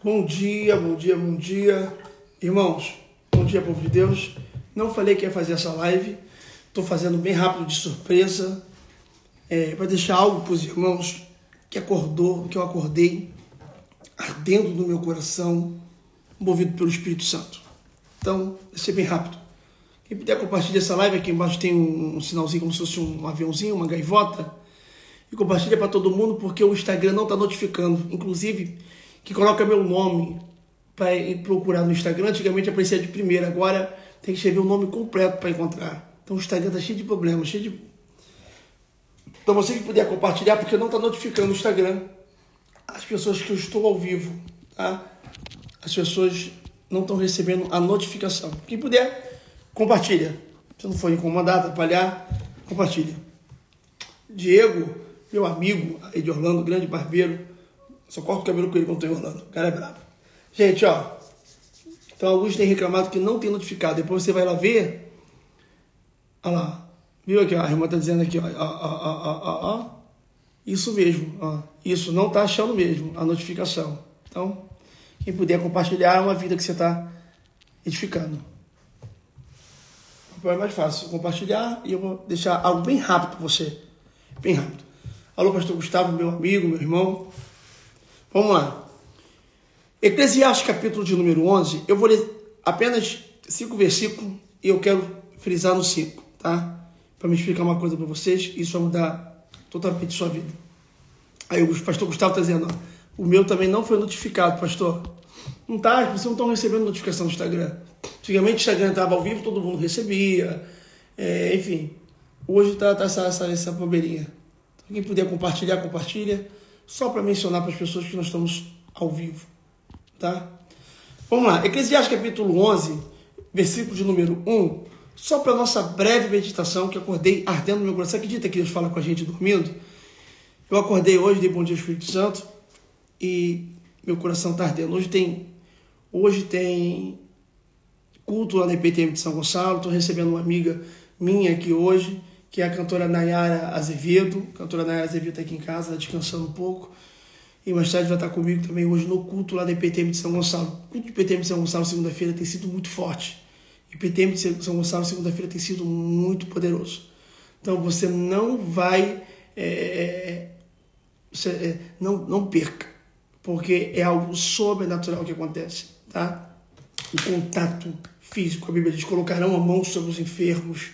Bom dia, bom dia, bom dia. Irmãos, bom dia, povo de Deus. Não falei que ia fazer essa live. Estou fazendo bem rápido de surpresa. É, para deixar algo para os irmãos que acordou, que eu acordei, ardendo no meu coração, movido pelo Espírito Santo. Então, vai ser bem rápido. Quem puder compartilhar essa live, aqui embaixo tem um, um sinalzinho como se fosse um aviãozinho, uma gaivota. E compartilha para todo mundo, porque o Instagram não está notificando. Inclusive, que coloca meu nome para procurar no Instagram. Antigamente aparecia de primeira, agora tem que escrever o nome completo para encontrar. Então o Instagram está cheio de problemas, cheio de. Então você que puder compartilhar, porque não está notificando o Instagram as pessoas que eu estou ao vivo, tá? As pessoas não estão recebendo a notificação. Quem puder, compartilha. Se não for incomodar, atrapalhar, compartilha. Diego, meu amigo aí de Orlando, grande barbeiro, só corto o cabelo com ele quando estou em Orlando. O cara é brabo. Gente, ó. Então alguns têm reclamado que não tem notificado. Depois você vai lá ver. Olha lá. Viu aqui, ó, a irmã está dizendo aqui, ó, ó, ó, ó, ó. Isso mesmo, ó. Isso não está achando mesmo a notificação. Então, quem puder compartilhar é uma vida que você está edificando. É mais fácil compartilhar e eu vou deixar algo bem rápido para você. Bem rápido. Alô, pastor Gustavo, meu amigo, meu irmão. Vamos lá. Eclesiastes capítulo de número 11, eu vou ler apenas cinco versículos e eu quero frisar no cinco, tá? Para me explicar uma coisa para vocês, isso vai mudar totalmente sua vida. Aí o pastor Gustavo está dizendo, ó, o meu também não foi notificado, pastor. Não tá, vocês não estão recebendo notificação do Instagram. Antigamente o Instagram estava ao vivo, todo mundo recebia. É, enfim, hoje está tá essa, essa, essa bobeirinha. Quem puder compartilhar, compartilha só para mencionar para as pessoas que nós estamos ao vivo, tá? Vamos lá, Eclesiastes capítulo 11, versículo de número 1, só para nossa breve meditação, que acordei ardendo no meu coração. Você acredita que Deus fala com a gente dormindo? Eu acordei hoje, dei bom dia ao Espírito Santo e meu coração está ardendo. Hoje tem, hoje tem culto lá na IPTM de São Gonçalo, estou recebendo uma amiga minha aqui hoje, que é a cantora Nayara Azevedo. A cantora Nayara Azevedo está aqui em casa, tá descansando um pouco. E mais tarde vai estar comigo também hoje no culto lá da IPTM de São Gonçalo. O culto de IPTM de São Gonçalo segunda-feira tem sido muito forte. IPTM de São Gonçalo segunda-feira tem sido muito poderoso. Então você não vai. É, você, é, não, não perca, porque é algo sobrenatural que acontece, tá? O contato físico, a Bíblia diz: colocarão a mão sobre os enfermos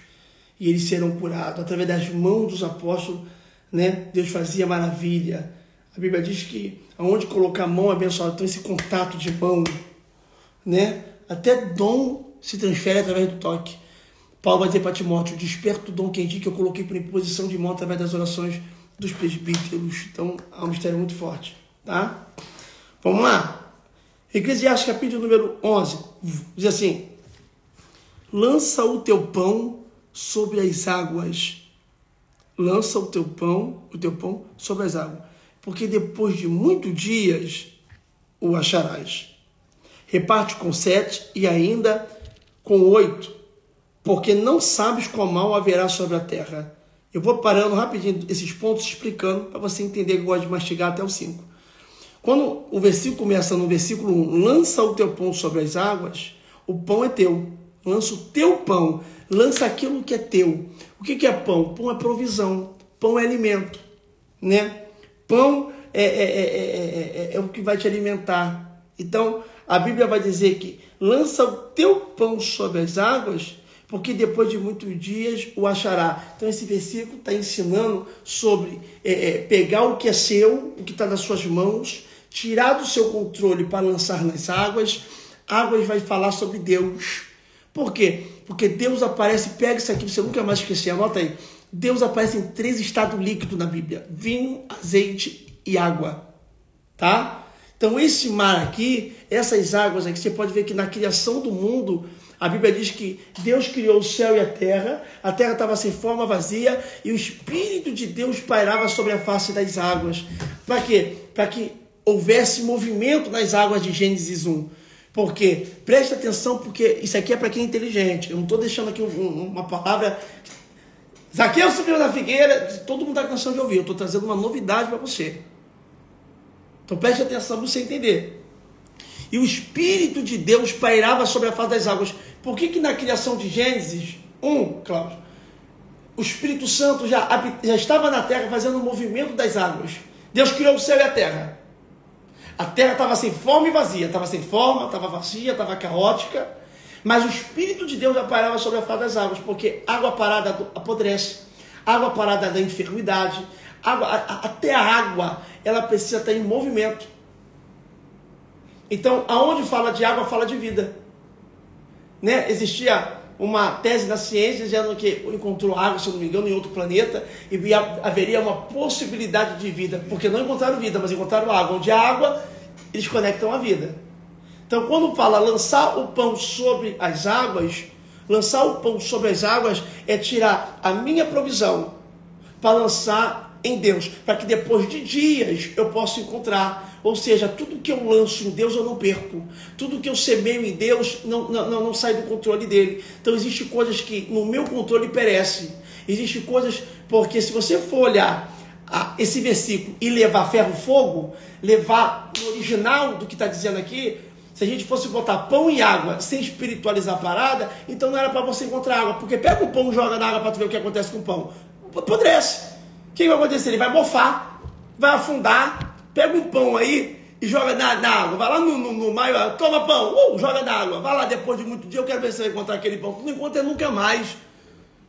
e eles serão curados. Através das mãos dos apóstolos, né, Deus fazia maravilha. A Bíblia diz que aonde colocar a mão abençoada, então esse contato de mão, né, até dom se transfere através do toque. Paulo vai dizer para Timóteo: desperta o dom que que eu coloquei por imposição de mão através das orações dos presbíteros. Então, é um mistério muito forte, tá? Vamos lá. Eclesiastes capítulo número 11, diz assim: Lança o teu pão sobre as águas. Lança o teu pão, o teu pão sobre as águas, porque depois de muitos dias o acharás. Reparte com sete e ainda com oito, porque não sabes qual mal haverá sobre a terra. Eu vou parando rapidinho esses pontos, explicando para você entender que eu gosto de mastigar até o 5. Quando o versículo começa no versículo 1, lança o teu pão sobre as águas, o pão é teu. Lança o teu pão lança aquilo que é teu. O que, é pão? Pão é provisão, pão é alimento, né? Pão é, é, é, é, o que vai te alimentar. Então, a Bíblia vai dizer que lança o teu pão sobre as águas, porque depois de muitos dias o achará. Então, esse versículo está ensinando sobre pegar o que é seu, o que está nas suas mãos, tirar do seu controle para lançar nas águas. Águas vai falar sobre Deus. Por quê? Porque Deus aparece, pega isso aqui, você nunca mais esquecer, anota aí. Deus aparece em três estados líquidos na Bíblia: vinho, azeite e água. Tá? Então, esse mar aqui, essas águas aqui, você pode ver que na criação do mundo, a Bíblia diz que Deus criou o céu e a terra, a terra estava sem forma vazia e o Espírito de Deus pairava sobre a face das águas. Para quê? Para que houvesse movimento nas águas de Gênesis 1. Porque, preste atenção, porque isso aqui é para quem é inteligente. Eu não estou deixando aqui um, uma palavra. Zaqueu subiu na figueira, todo mundo está cansando de ouvir. Eu estou trazendo uma novidade para você. Então preste atenção para você entender. e o Espírito de Deus pairava sobre a face das águas. Por que, que na criação de Gênesis 1, Cláudio, o Espírito Santo já, já estava na terra fazendo o movimento das águas? Deus criou o céu e a terra. A terra estava sem forma e vazia, estava sem forma, estava vazia, estava caótica, mas o Espírito de Deus pairava sobre a face das águas, porque água parada apodrece, água parada da enfermidade, água, até a água, ela precisa estar em movimento. Então, aonde fala de água, fala de vida. Né? Existia uma tese da ciência dizendo que encontrou água, se não me engano, em outro planeta e haveria uma possibilidade de vida, porque não encontraram vida, mas encontraram água. Onde há água, eles conectam a vida. Então, quando fala lançar o pão sobre as águas, lançar o pão sobre as águas é tirar a minha provisão para lançar em Deus, para que depois de dias eu possa encontrar. Ou seja, tudo que eu lanço em Deus eu não perco. Tudo que eu semeio em Deus não, não, não, sai do controle dele. Então, existem coisas que no meu controle perecem. Existem coisas, porque se você for olhar a, esse versículo e levar ferro fogo, levar o original do que está dizendo aqui, se a gente fosse botar pão e água sem espiritualizar a parada, então não era para você encontrar água. Porque pega o pão e joga na água para ver o que acontece com o pão. Apodrece. O que vai acontecer? Ele vai mofar, vai afundar, pega um pão aí e joga na, na água. Vai lá no, no, no maio, toma pão, uh, joga na água. Vai lá depois de muito dia, eu quero ver se você encontrar aquele pão. Não encontra nunca mais.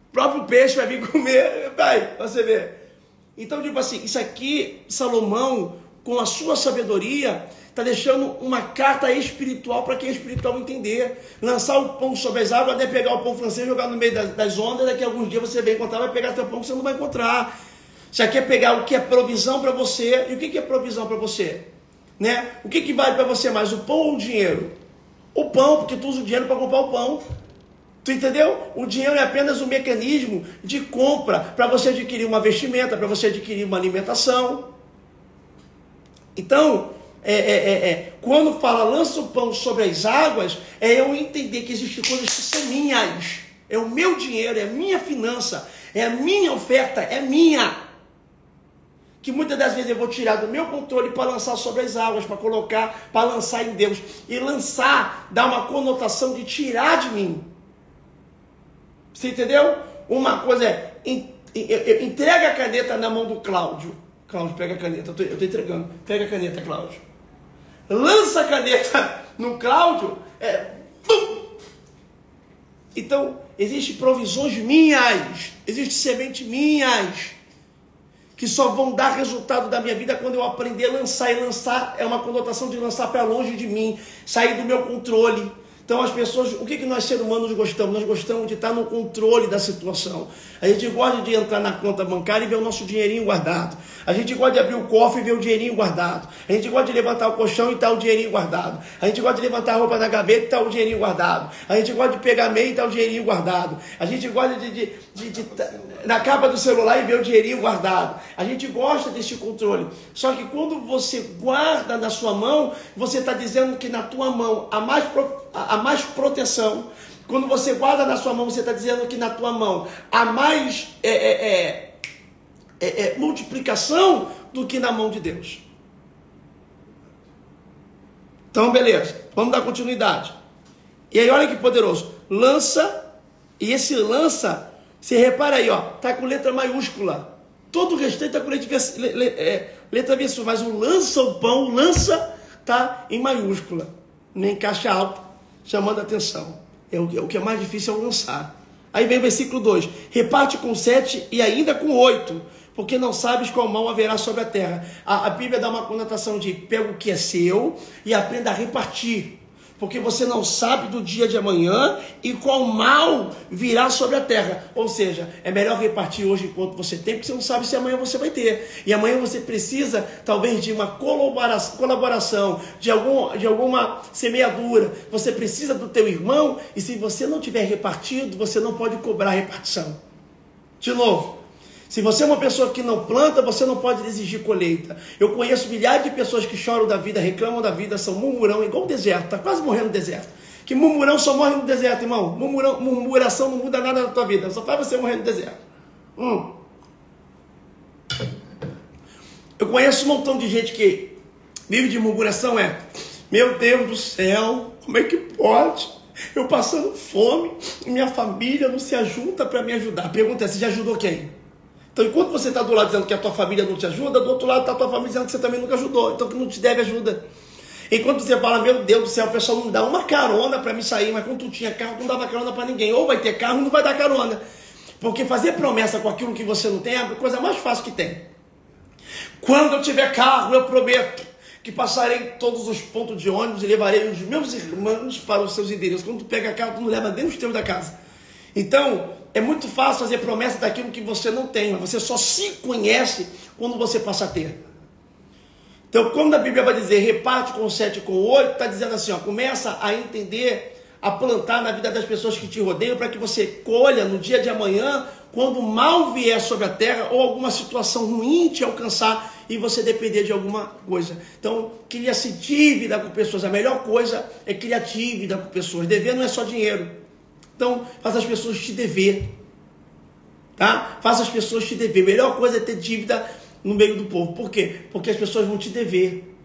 O próprio peixe vai vir comer, vai, você ver. Então, tipo assim, isso aqui, Salomão, com a sua sabedoria, está deixando uma carta espiritual para quem é espiritual entender. Lançar o pão sobre as águas, é pegar o pão francês, jogar no meio das, das ondas, daqui a alguns dias você vai encontrar, vai pegar teu pão que você não vai encontrar. Já quer pegar o que é provisão para você. E o que é provisão para você? Né? O que, que vale para você mais, o pão ou o dinheiro? O pão, porque tu usa o dinheiro para comprar o pão. Tu entendeu? O dinheiro é apenas um mecanismo de compra para você adquirir uma vestimenta, para você adquirir uma alimentação. Então, é, é, é, é, quando fala lança o pão sobre as águas, é eu entender que existem coisas que são minhas. É o meu dinheiro, é a minha finança, é a minha oferta, é minha que muitas das vezes eu vou tirar do meu controle para lançar sobre as águas, para colocar, para lançar em Deus. E lançar dá uma conotação de tirar de mim. Você entendeu? Uma coisa é, entrega a caneta na mão do Cláudio. Cláudio, pega a caneta, eu estou entregando. Pega a caneta, Cláudio. Lança a caneta no Cláudio, é. Então, existem provisões minhas, existe semente minhas que só vão dar resultado da minha vida quando eu aprender a lançar. E lançar é uma conotação de lançar para longe de mim, sair do meu controle. Então as pessoas, o que, que nós seres humanos gostamos? Nós gostamos de estar no controle da situação. A gente gosta de entrar na conta bancária e ver o nosso dinheirinho guardado. A gente gosta de abrir o cofre e ver o dinheirinho guardado. A gente gosta de levantar o colchão e estar o dinheirinho guardado. A gente gosta de levantar a roupa da gaveta e estar o dinheirinho guardado. A gente gosta de pegar meia e estar o dinheirinho guardado. A gente gosta de, de, de, de, na capa do celular e ver o dinheirinho guardado. A gente gosta desse controle. Só que quando você guarda na sua mão, você está dizendo que na tua mão há mais profundo há mais proteção. Quando você guarda na sua mão, você está dizendo que na tua mão há mais é, é, é, é, é multiplicação do que na mão de Deus. Então, beleza, vamos dar continuidade. E aí, olha que poderoso. Lança, e esse lança, você repara aí, ó, tá com letra maiúscula. Todo o restante está com letra, é, letra minúscula, mas o lança o pão, lança, tá em maiúscula, nem caixa alta chamando a atenção. É o, é o que é mais difícil é lançar. Aí vem o versículo 2: reparte com sete e ainda com oito, porque não sabes qual mão haverá sobre a terra. A, a Bíblia dá uma conotação de pega o que é seu e aprenda a repartir porque você não sabe do dia de amanhã e qual mal virá sobre a terra. Ou seja, é melhor repartir hoje enquanto você tem, porque você não sabe se amanhã você vai ter. E amanhã você precisa, talvez, de uma colaboração, de, algum, de alguma semeadura. Você precisa do teu irmão, e se você não tiver repartido, você não pode cobrar repartição. De novo, se você é uma pessoa que não planta, você não pode exigir colheita. Eu conheço milhares de pessoas que choram da vida, reclamam da vida, são murmurão, igual o deserto, está quase morrendo no deserto. Que murmurão só morre no deserto, irmão. Murmurão, murmuração não muda nada na tua vida, só faz você morrer no deserto. Hum. Eu conheço um montão de gente que vive de murmuração, é. Meu Deus do céu, como é que pode? Eu passando fome, minha família não se ajunta para me ajudar. A pergunta é: você já ajudou quem? Então, enquanto você está do lado dizendo que a tua família não te ajuda, do outro lado está a tua família dizendo que você também nunca ajudou, então que não te deve ajuda. Enquanto você fala, meu Deus do céu, o pessoal não dá uma carona para me sair, mas quando tu tinha carro, não dava carona para ninguém. Ou vai ter carro, não vai dar carona. Porque fazer promessa com aquilo que você não tem é a coisa mais fácil que tem. Quando eu tiver carro, eu prometo que passarei todos os pontos de ônibus e levarei os meus irmãos para os seus endereços. Quando tu pega carro, tu não leva nem os teus da casa. Então, é muito fácil fazer promessa daquilo que você não tem, mas você só se conhece quando você passa a ter. Então, quando a Bíblia vai dizer reparte com sete com oito, está dizendo assim, ó, começa a entender, a plantar na vida das pessoas que te rodeiam, para que você colha no dia de amanhã, quando mal vier sobre a terra, ou alguma situação ruim te alcançar e você depender de alguma coisa. Então, cria-se dívida com pessoas. A melhor coisa é criar dívida com pessoas. Dever não é só dinheiro. Então, faz as pessoas te dever. Tá? Faz as pessoas te dever. A melhor coisa é ter dívida no meio do povo. Por quê? Porque as pessoas vão te dever.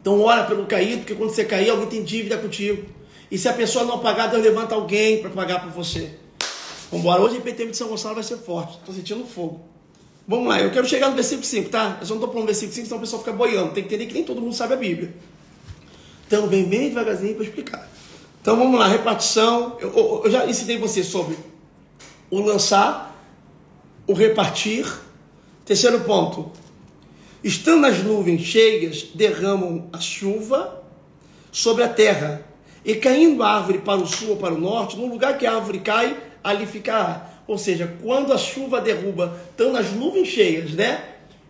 Então ora pelo caído, porque quando você cair, alguém tem dívida contigo. E se a pessoa não pagar, Deus levanta alguém para pagar por você. Vamos embora. Hoje o IPTM de São Gonçalo vai ser forte. Estou sentindo fogo. Vamos lá, eu quero chegar no versículo 5, tá? Eu só não estou falando versículo 5, senão o pessoal fica boiando. Tem que entender que nem todo mundo sabe a Bíblia. Então vem bem devagarzinho para explicar. Então vamos lá, repartição. Eu, eu, já ensinei você sobre o lançar, o repartir Terceiro ponto. Estando as nuvens cheias, derramam a chuva sobre a terra. E caindo a árvore para o sul ou para o norte, no lugar que a árvore cai, ali ficará. Ou seja, quando a chuva derruba, estão as nuvens cheias, né?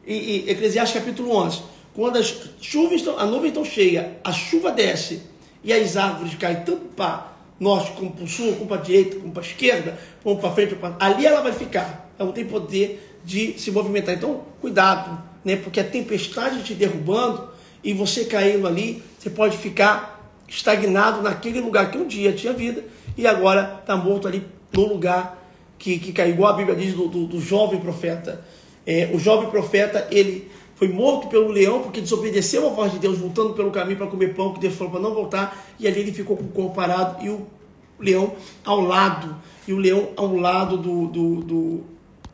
E, e Eclesiastes capítulo 11. Quando as chuvas estão, a nuvem está cheia, a chuva desce e as árvores caem tanto para norte como para o sul, como para a direita, como para a esquerda, como para frente, para ali ela vai ficar. Ela não tem poder de se movimentar. Então, cuidado, né? Porque a tempestade te derrubando e você caindo ali, você pode ficar estagnado naquele lugar que um dia tinha vida e agora está morto ali no lugar que, que caiu. Igual a Bíblia diz do, do, do jovem profeta. É, o jovem profeta, ele foi morto pelo leão porque desobedeceu a voz de Deus, voltando pelo caminho para comer pão, que Deus falou para não voltar, e ali ele ficou com o corpo parado e o leão ao lado, e o leão ao lado do, do, do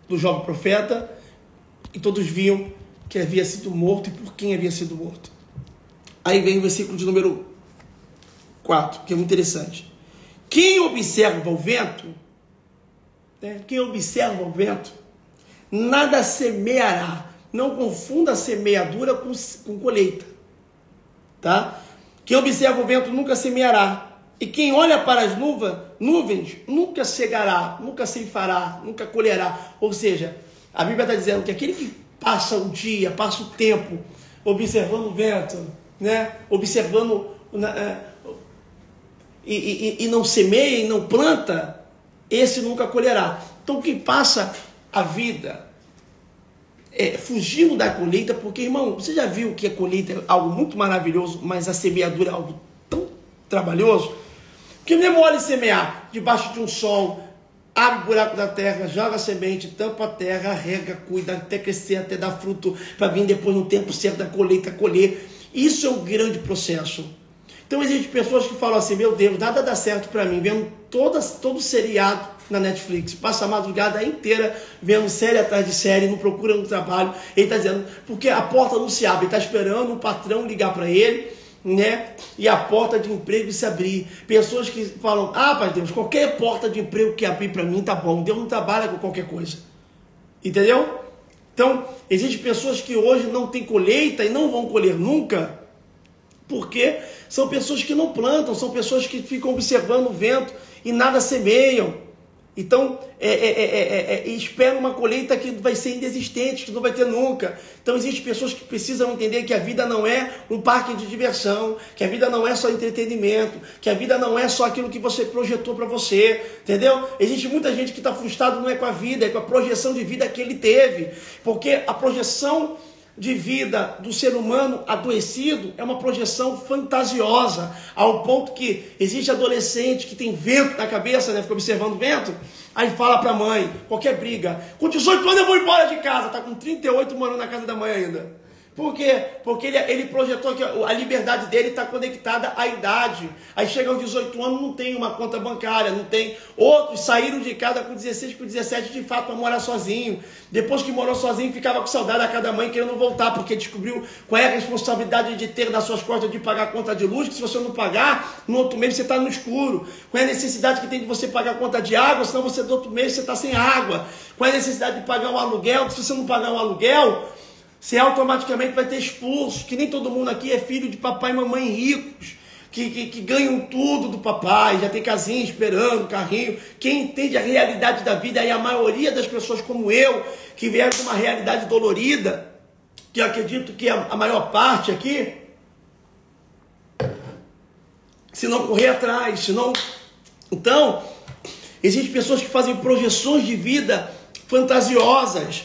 do jovem profeta e todos viam que havia sido morto e por quem havia sido morto. Aí vem o versículo de número 4, que é muito interessante. Quem observa o vento, né, quem observa o vento, nada semeará. Não confunda semeadura com, com colheita. Tá? Quem observa o vento nunca semeará, e quem olha para as nuvens, nuvens nunca chegará, nunca ceifará, nunca colherá. Ou seja, a Bíblia está dizendo que aquele que passa o dia, passa o tempo observando o vento, né? observando né? e, e, e não semeia e não planta, esse nunca colherá. Então quem passa a vida é, fugindo da colheita, porque irmão, você já viu que a colheita é algo muito maravilhoso, mas a semeadura é algo tão trabalhoso? Que não é mole semear debaixo de um sol, abre o buraco da terra, joga a semente, tampa a terra, rega, cuida até crescer, até dar fruto, para vir depois no tempo certo da colheita colher. Isso é um grande processo. Então existem pessoas que falam assim, meu Deus, nada dá certo para mim, vendo todas, todo seriado na Netflix, passa a madrugada inteira vendo série atrás de série, não procura um trabalho. Ele está dizendo, porque a porta não se abre, está esperando o patrão ligar para ele, né? E a porta de emprego se abrir. Pessoas que falam: "Ah, Pai Deus, qualquer porta de emprego que abrir para mim tá bom. Deus não trabalha com qualquer coisa". Entendeu? Então, existem pessoas que hoje não têm colheita e não vão colher nunca, porque são pessoas que não plantam, são pessoas que ficam observando o vento e nada semeiam. Então, é, é, é, espera uma colheita que vai ser inexistente, que não vai ter nunca. Então, existem pessoas que precisam entender que a vida não é um parque de diversão, que a vida não é só entretenimento, que a vida não é só aquilo que você projetou para você, entendeu? Existe muita gente que está frustrado não é com a vida, é com a projeção de vida que ele teve, porque a projeção de vida do ser humano adoecido é uma projeção fantasiosa, ao ponto que existe adolescente que tem vento na cabeça, né? Fica observando o vento, aí fala para a mãe, qualquer briga, com 18 anos eu vou embora de casa, tá com 38 morando na casa da mãe ainda. Por quê? Porque ele, ele projetou que a liberdade dele está conectada à idade. Aí chega aos 18 anos, não tem uma conta bancária, não tem. Outros saíram de casa com 16, com 17, de fato, para morar sozinho. Depois que morou sozinho, ficava com saudade da cada mãe, querendo voltar, porque descobriu qual é a responsabilidade de ter nas suas costas de pagar a conta de luz, que se você não pagar, no outro mês você está no escuro. Qual é a necessidade que tem de você pagar a conta de água, senão você, no outro mês, você está sem água. Qual é a necessidade de pagar um aluguel, que se você não pagar um aluguel você automaticamente vai ter expulso, que nem todo mundo aqui é filho de papai e mamãe ricos, que, que, que, ganham tudo do papai, já tem casinha esperando, carrinho. Quem entende a realidade da vida é a maioria das pessoas como eu, que vieram de uma realidade dolorida, que eu acredito que a, a maior parte aqui, se não correr atrás, se não. Então, existem pessoas que fazem projeções de vida fantasiosas,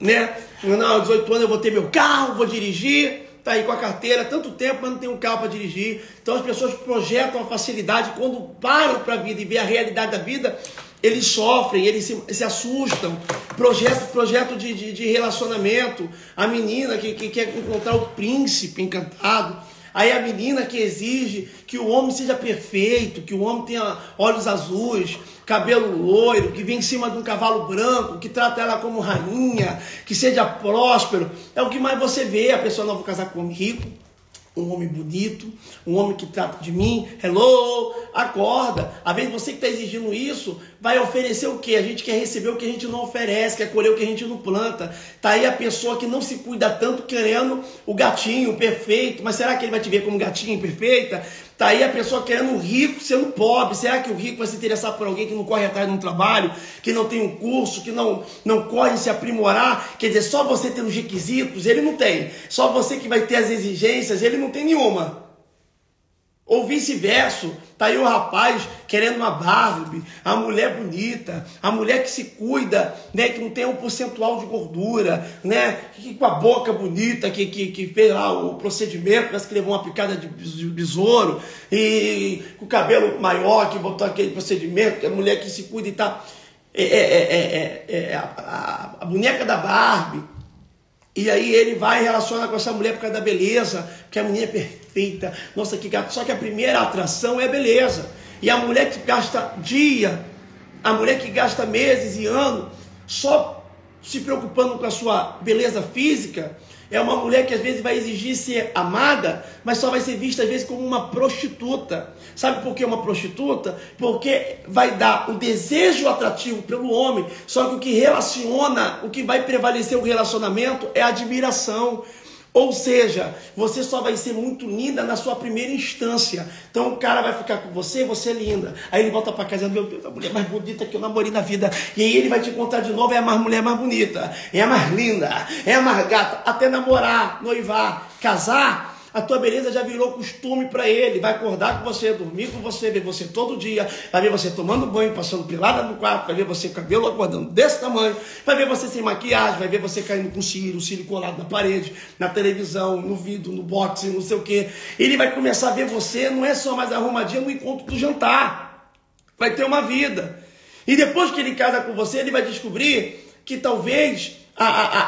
né? Não, 18 anos eu vou ter meu carro, vou dirigir, tá aí com a carteira, tanto tempo, mas não tem um carro para dirigir. Então as pessoas projetam a facilidade, quando param para a vida e vê a realidade da vida, eles sofrem, eles se, se assustam. Projeto, projeto de, de, de relacionamento, a menina que, que quer encontrar o príncipe encantado. Aí a menina que exige que o homem seja perfeito, que o homem tenha olhos azuis, cabelo loiro, que vem em cima de um cavalo branco, que trata ela como rainha, que seja próspero. É o que mais você vê. A pessoa não vai casar com um homem rico, um homem bonito, um homem que trata de mim. Hello, acorda. Às vezes você que está exigindo isso, vai oferecer o que? A gente quer receber o que a gente não oferece, quer colher o que a gente não planta. Tá aí a pessoa que não se cuida tanto querendo o gatinho perfeito, mas será que ele vai te ver como gatinho perfeita? Tá aí a pessoa querendo o rico sendo pobre. Será que o rico vai se interessar por alguém que não corre atrás de um trabalho, que não tem um curso, que não, não corre se aprimorar? Quer dizer, só você tem os requisitos, ele não tem. Só você que vai ter as exigências, ele não tem nenhuma. Ou vice-versa, tá aí o rapaz querendo uma Barbie, a mulher bonita, a mulher que se cuida, né, que não tem um percentual de gordura, né, que com a boca bonita, que, que, que fez lá o procedimento, parece que levou uma picada de besouro, e com o cabelo maior, que botou aquele procedimento, que a mulher que se cuida e tá. É, é, é, é, é a, a, a boneca da Barbie. E aí ele vai e relaciona com essa mulher por causa da beleza, porque a mulher é perfeita. Nossa, que gato. Só que a primeira atração é beleza. E a mulher que gasta dia, a mulher que gasta meses e anos só se preocupando com a sua beleza física, é uma mulher que às vezes vai exigir ser amada, mas só vai ser vista às vezes como uma prostituta. Sabe por que uma prostituta? Porque vai dar o desejo atrativo pelo homem, só que o que relaciona, o que vai prevalecer o relacionamento é a admiração. Ou seja, você só vai ser muito linda na sua primeira instância. Então o cara vai ficar com você, você é linda. Aí ele volta para casa, meu Deus, a mulher mais bonita que eu namorei na vida. E aí ele vai te encontrar de novo, é a mais mulher mais bonita, é a mais linda, é a mais gata. Até namorar, noivar, casar, a tua beleza já virou costume para ele. Vai acordar com você, dormir com você, ver você todo dia. Vai ver você tomando banho, passando pelada no quarto. Vai ver você cabelo acordando desse tamanho. Vai ver você sem maquiagem. Vai ver você caindo com cílio, cílio colado na parede, na televisão, no vidro, no boxe, não sei o que. Ele vai começar a ver você, não é só mais arrumadinha no encontro do jantar. Vai ter uma vida. E depois que ele casa com você, ele vai descobrir que talvez a, a,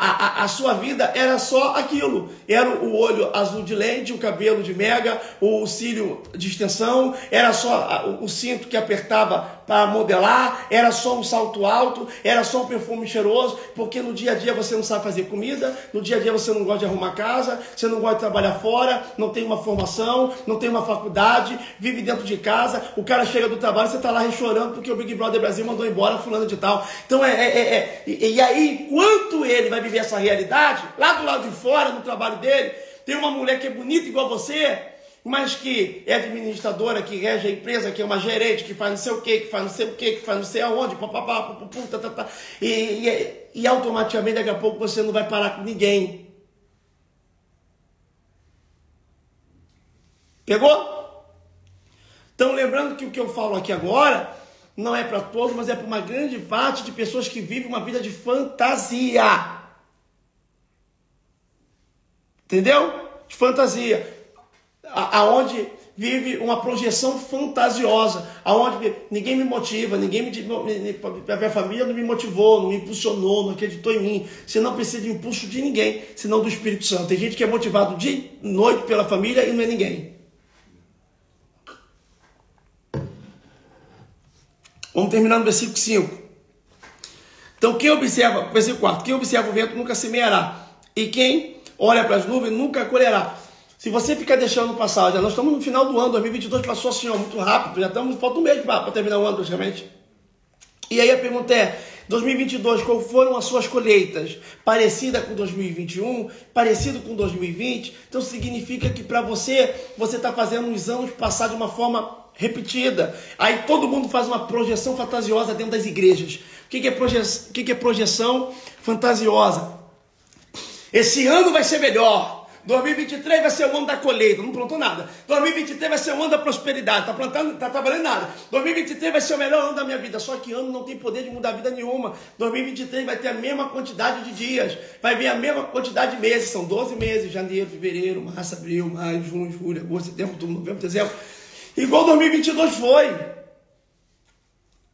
a, a, sua vida era só aquilo. Era o olho azul de lente, o cabelo de mega, o cílio de extensão, era só o cinto que apertava para modelar, era só um salto alto, era só um perfume cheiroso, porque no dia a dia você não sabe fazer comida, no dia a dia você não gosta de arrumar casa, você não gosta de trabalhar fora, não tem uma formação, não tem uma faculdade, vive dentro de casa, o cara chega do trabalho, você está lá chorando porque o Big Brother Brasil mandou embora fulano de tal. Então é, é, é, é e, e aí, enquanto ele vai viver essa realidade, lá do lado de fora, no trabalho dele, tem uma mulher que é bonita igual você, mas que é administradora, que rege a empresa, que é uma gerente, que faz não sei o que, que faz não sei o que, que faz não sei aonde, papapá, pupupu, tá, tá, tá. E, e, e automaticamente daqui a pouco você não vai parar com ninguém. Pegou? Então, lembrando que o que eu falo aqui agora não é para todos, mas é para uma grande parte de pessoas que vivem uma vida de fantasia. Entendeu? De fantasia aonde vive uma projeção fantasiosa, aonde ninguém me motiva, ninguém me, a minha família não me motivou, não me impulsionou, não acreditou em mim. Você não precisa de impulso de ninguém, senão do Espírito Santo. Tem gente que é motivado de noite pela família e não é ninguém. Vamos terminar no versículo 5. Então, quem observa, versículo 4, quem observa o vento nunca semeará, e quem olha para as nuvens nunca colherá. Se você ficar deixando passar, já nós estamos no final do ano, 2022 passou assim, ó, muito rápido, já estamos, falta um mês para terminar o ano praticamente. E aí a pergunta é, 2022, qual foram as suas colheitas? Parecida com 2021? Parecido com 2020? Então significa que para você, você está fazendo os anos passar de uma forma repetida. Aí todo mundo faz uma projeção fantasiosa dentro das igrejas. O que, que, é, proje... o que, que é projeção fantasiosa? Esse ano vai ser melhor. 2023 vai ser o ano da colheita, não plantou nada. 2023 vai ser o ano da prosperidade, tá plantando, tá trabalhando nada. 2023 vai ser o melhor ano da minha vida, só que ano não tem poder de mudar a vida nenhuma. 2023 vai ter a mesma quantidade de dias, vai vir a mesma quantidade de meses, são 12 meses, janeiro, fevereiro, março, abril, maio, junho, julho, agosto, setembro, outubro, novembro, dezembro. Igual 2022 foi.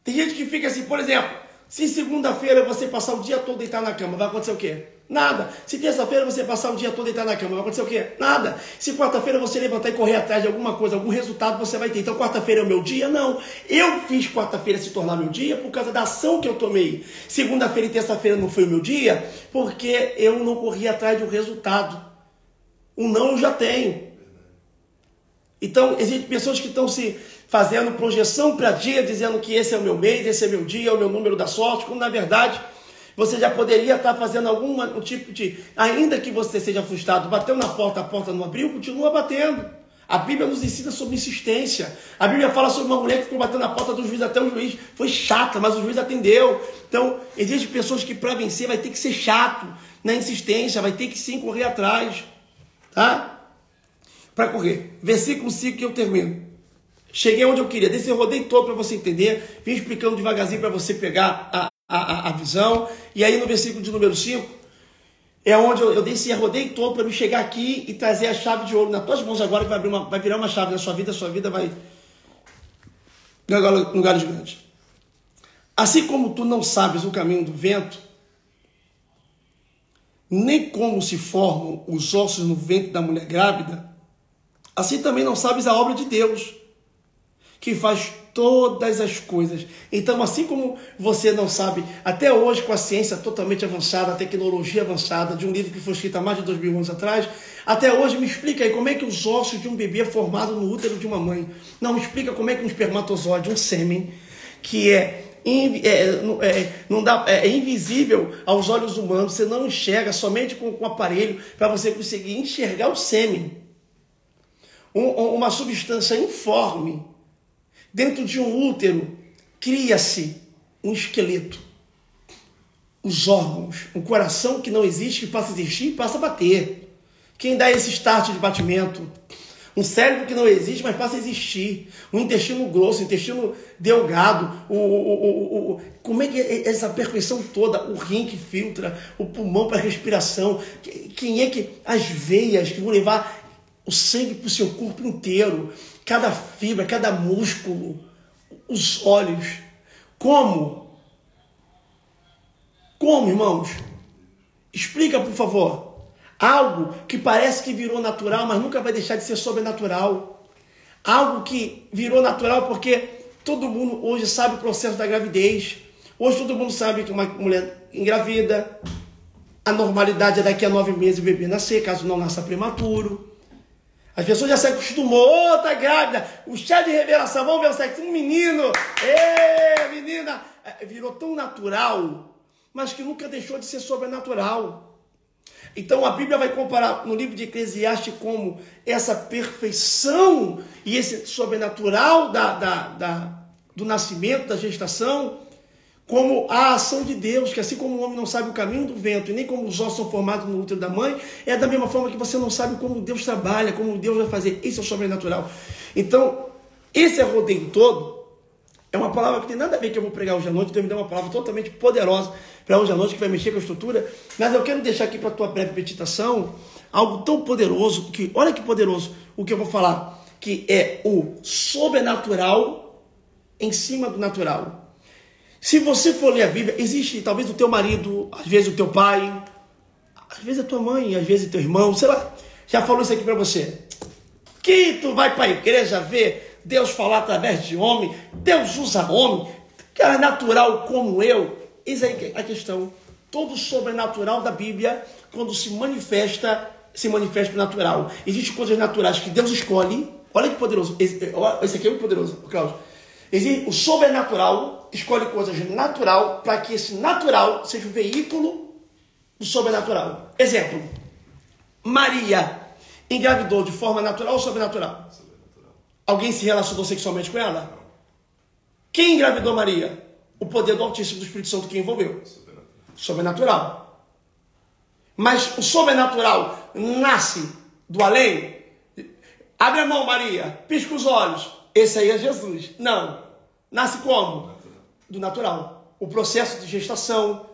Tem gente que fica assim, por exemplo, se segunda-feira você passar o dia todo deitado na cama, vai acontecer o quê? Nada. Se terça-feira você passar o dia todo deitado na cama, vai acontecer o quê? Nada. Se quarta-feira você levantar e correr atrás de alguma coisa, algum resultado você vai ter. Então quarta-feira é o meu dia? Não. Eu fiz quarta-feira se tornar meu dia por causa da ação que eu tomei. Segunda-feira e terça-feira não foi o meu dia porque eu não corri atrás de um resultado. Um não eu já tenho. Então, existem pessoas que estão se fazendo projeção para dia, dizendo que esse é o meu mês, esse é o meu dia, é o meu número da sorte, quando na verdade você já poderia estar fazendo algum um tipo de. Ainda que você seja frustrado, bateu na porta, a porta não abriu, continua batendo. A Bíblia nos ensina sobre insistência. A Bíblia fala sobre uma mulher que ficou batendo na porta do juiz até o juiz. Foi chata, mas o juiz atendeu. Então, existem pessoas que para vencer vai ter que ser chato na insistência, vai ter que sim correr atrás. Tá? Para correr. Versículo 5 que eu termino. Cheguei onde eu queria. Desse eu rodei todo para você entender. Vim explicando devagarzinho para você pegar a, a, a, visão. E aí no versículo de número 5, é onde eu, eu desci, rodei todo para me chegar aqui e trazer a chave de ouro nas tuas mãos agora, que vai, abrir uma, vai virar uma chave na sua vida, a sua vida vai em lugares grandes. Assim como tu não sabes o caminho do vento, nem como se formam os ossos no ventre da mulher grávida, assim também não sabes a obra de Deus, que faz todas as coisas. Então, assim como você não sabe, até hoje, com a ciência totalmente avançada, a tecnologia avançada, de um livro que foi escrito há mais de dois mil anos atrás, até hoje me explica aí como é que os ossos de um bebê é formado no útero de uma mãe. Não, me explica como é que um espermatozoide, um sêmen, que é é, é, não dá, é, é, invisível aos olhos humanos, você não enxerga somente com, com aparelho para você conseguir enxergar o sêmen. Um, uma substância informe Dentro de um útero cria-se um esqueleto, os órgãos, um coração que não existe, que passa a existir e passa a bater. Quem dá esse start de batimento? Um cérebro que não existe, mas passa a existir. Um intestino grosso, um intestino delgado. O, o, o, como é que é essa perfeição toda? O rim que filtra, o pulmão para respiração. Quem é que. As veias que vão levar o sangue para o seu corpo inteiro cada fibra, cada músculo, os olhos. Como? Como, irmãos? Explica, por favor. Algo que parece que virou natural, mas nunca vai deixar de ser sobrenatural. Algo que virou natural porque todo mundo hoje sabe o processo da gravidez. Hoje todo mundo sabe que uma mulher engravida, a normalidade é daqui a nove meses o bebê nascer, caso não nasça prematuro. As pessoas já se acostumou, oh, tá grávida, o chá de revelação, vamos ver o sexo, um menino, ê, menina, é, virou tão natural, mas que nunca deixou de ser sobrenatural. Então a Bíblia vai comparar no livro de Eclesiastes como essa perfeição e esse sobrenatural da, da, da, do nascimento, da gestação, como a ação de Deus, que assim como o homem não sabe o caminho do vento, e nem como os ossos são formados no útero da mãe, é da mesma forma que você não sabe como Deus trabalha, como Deus vai fazer. Isso é o sobrenatural. Então, esse rodeio todo é uma palavra que tem nada a ver que eu vou pregar hoje à noite, Deus me deu uma palavra totalmente poderosa para hoje à noite, que vai mexer com a estrutura, mas eu quero deixar aqui para a tua breve meditação algo tão poderoso, que olha que poderoso o que eu vou falar. que é o sobrenatural em cima do natural. Se você for ler a Bíblia, existe talvez o teu marido, às vezes o teu pai, às vezes a tua mãe, às vezes o teu irmão, sei lá, já falou isso aqui para você. Que tu vai para a igreja ver Deus falar através de homem, Deus usa homem, cara natural como eu. Eis aí a questão. Todo sobrenatural da Bíblia, quando se manifesta, se manifesta natural. Existem coisas naturais que Deus escolhe. Olha que poderoso. Esse, esse aqui é muito poderoso, Cláudio. Existe o sobrenatural, escolhe coisas natural para que esse natural seja o veículo do sobrenatural. Exemplo: Maria engravidou de forma natural ou sobrenatural? sobrenatural. Alguém se relacionou sexualmente com ela? Não. Quem engravidou Maria? O poder do Altíssimo do Espírito Santo que envolveu. Sobrenatural. sobrenatural. Mas o sobrenatural nasce do além. Abre a mão, Maria. Pisca os olhos. Esse aí é Jesus. Não. Nasce como? Do natural. O processo de gestação,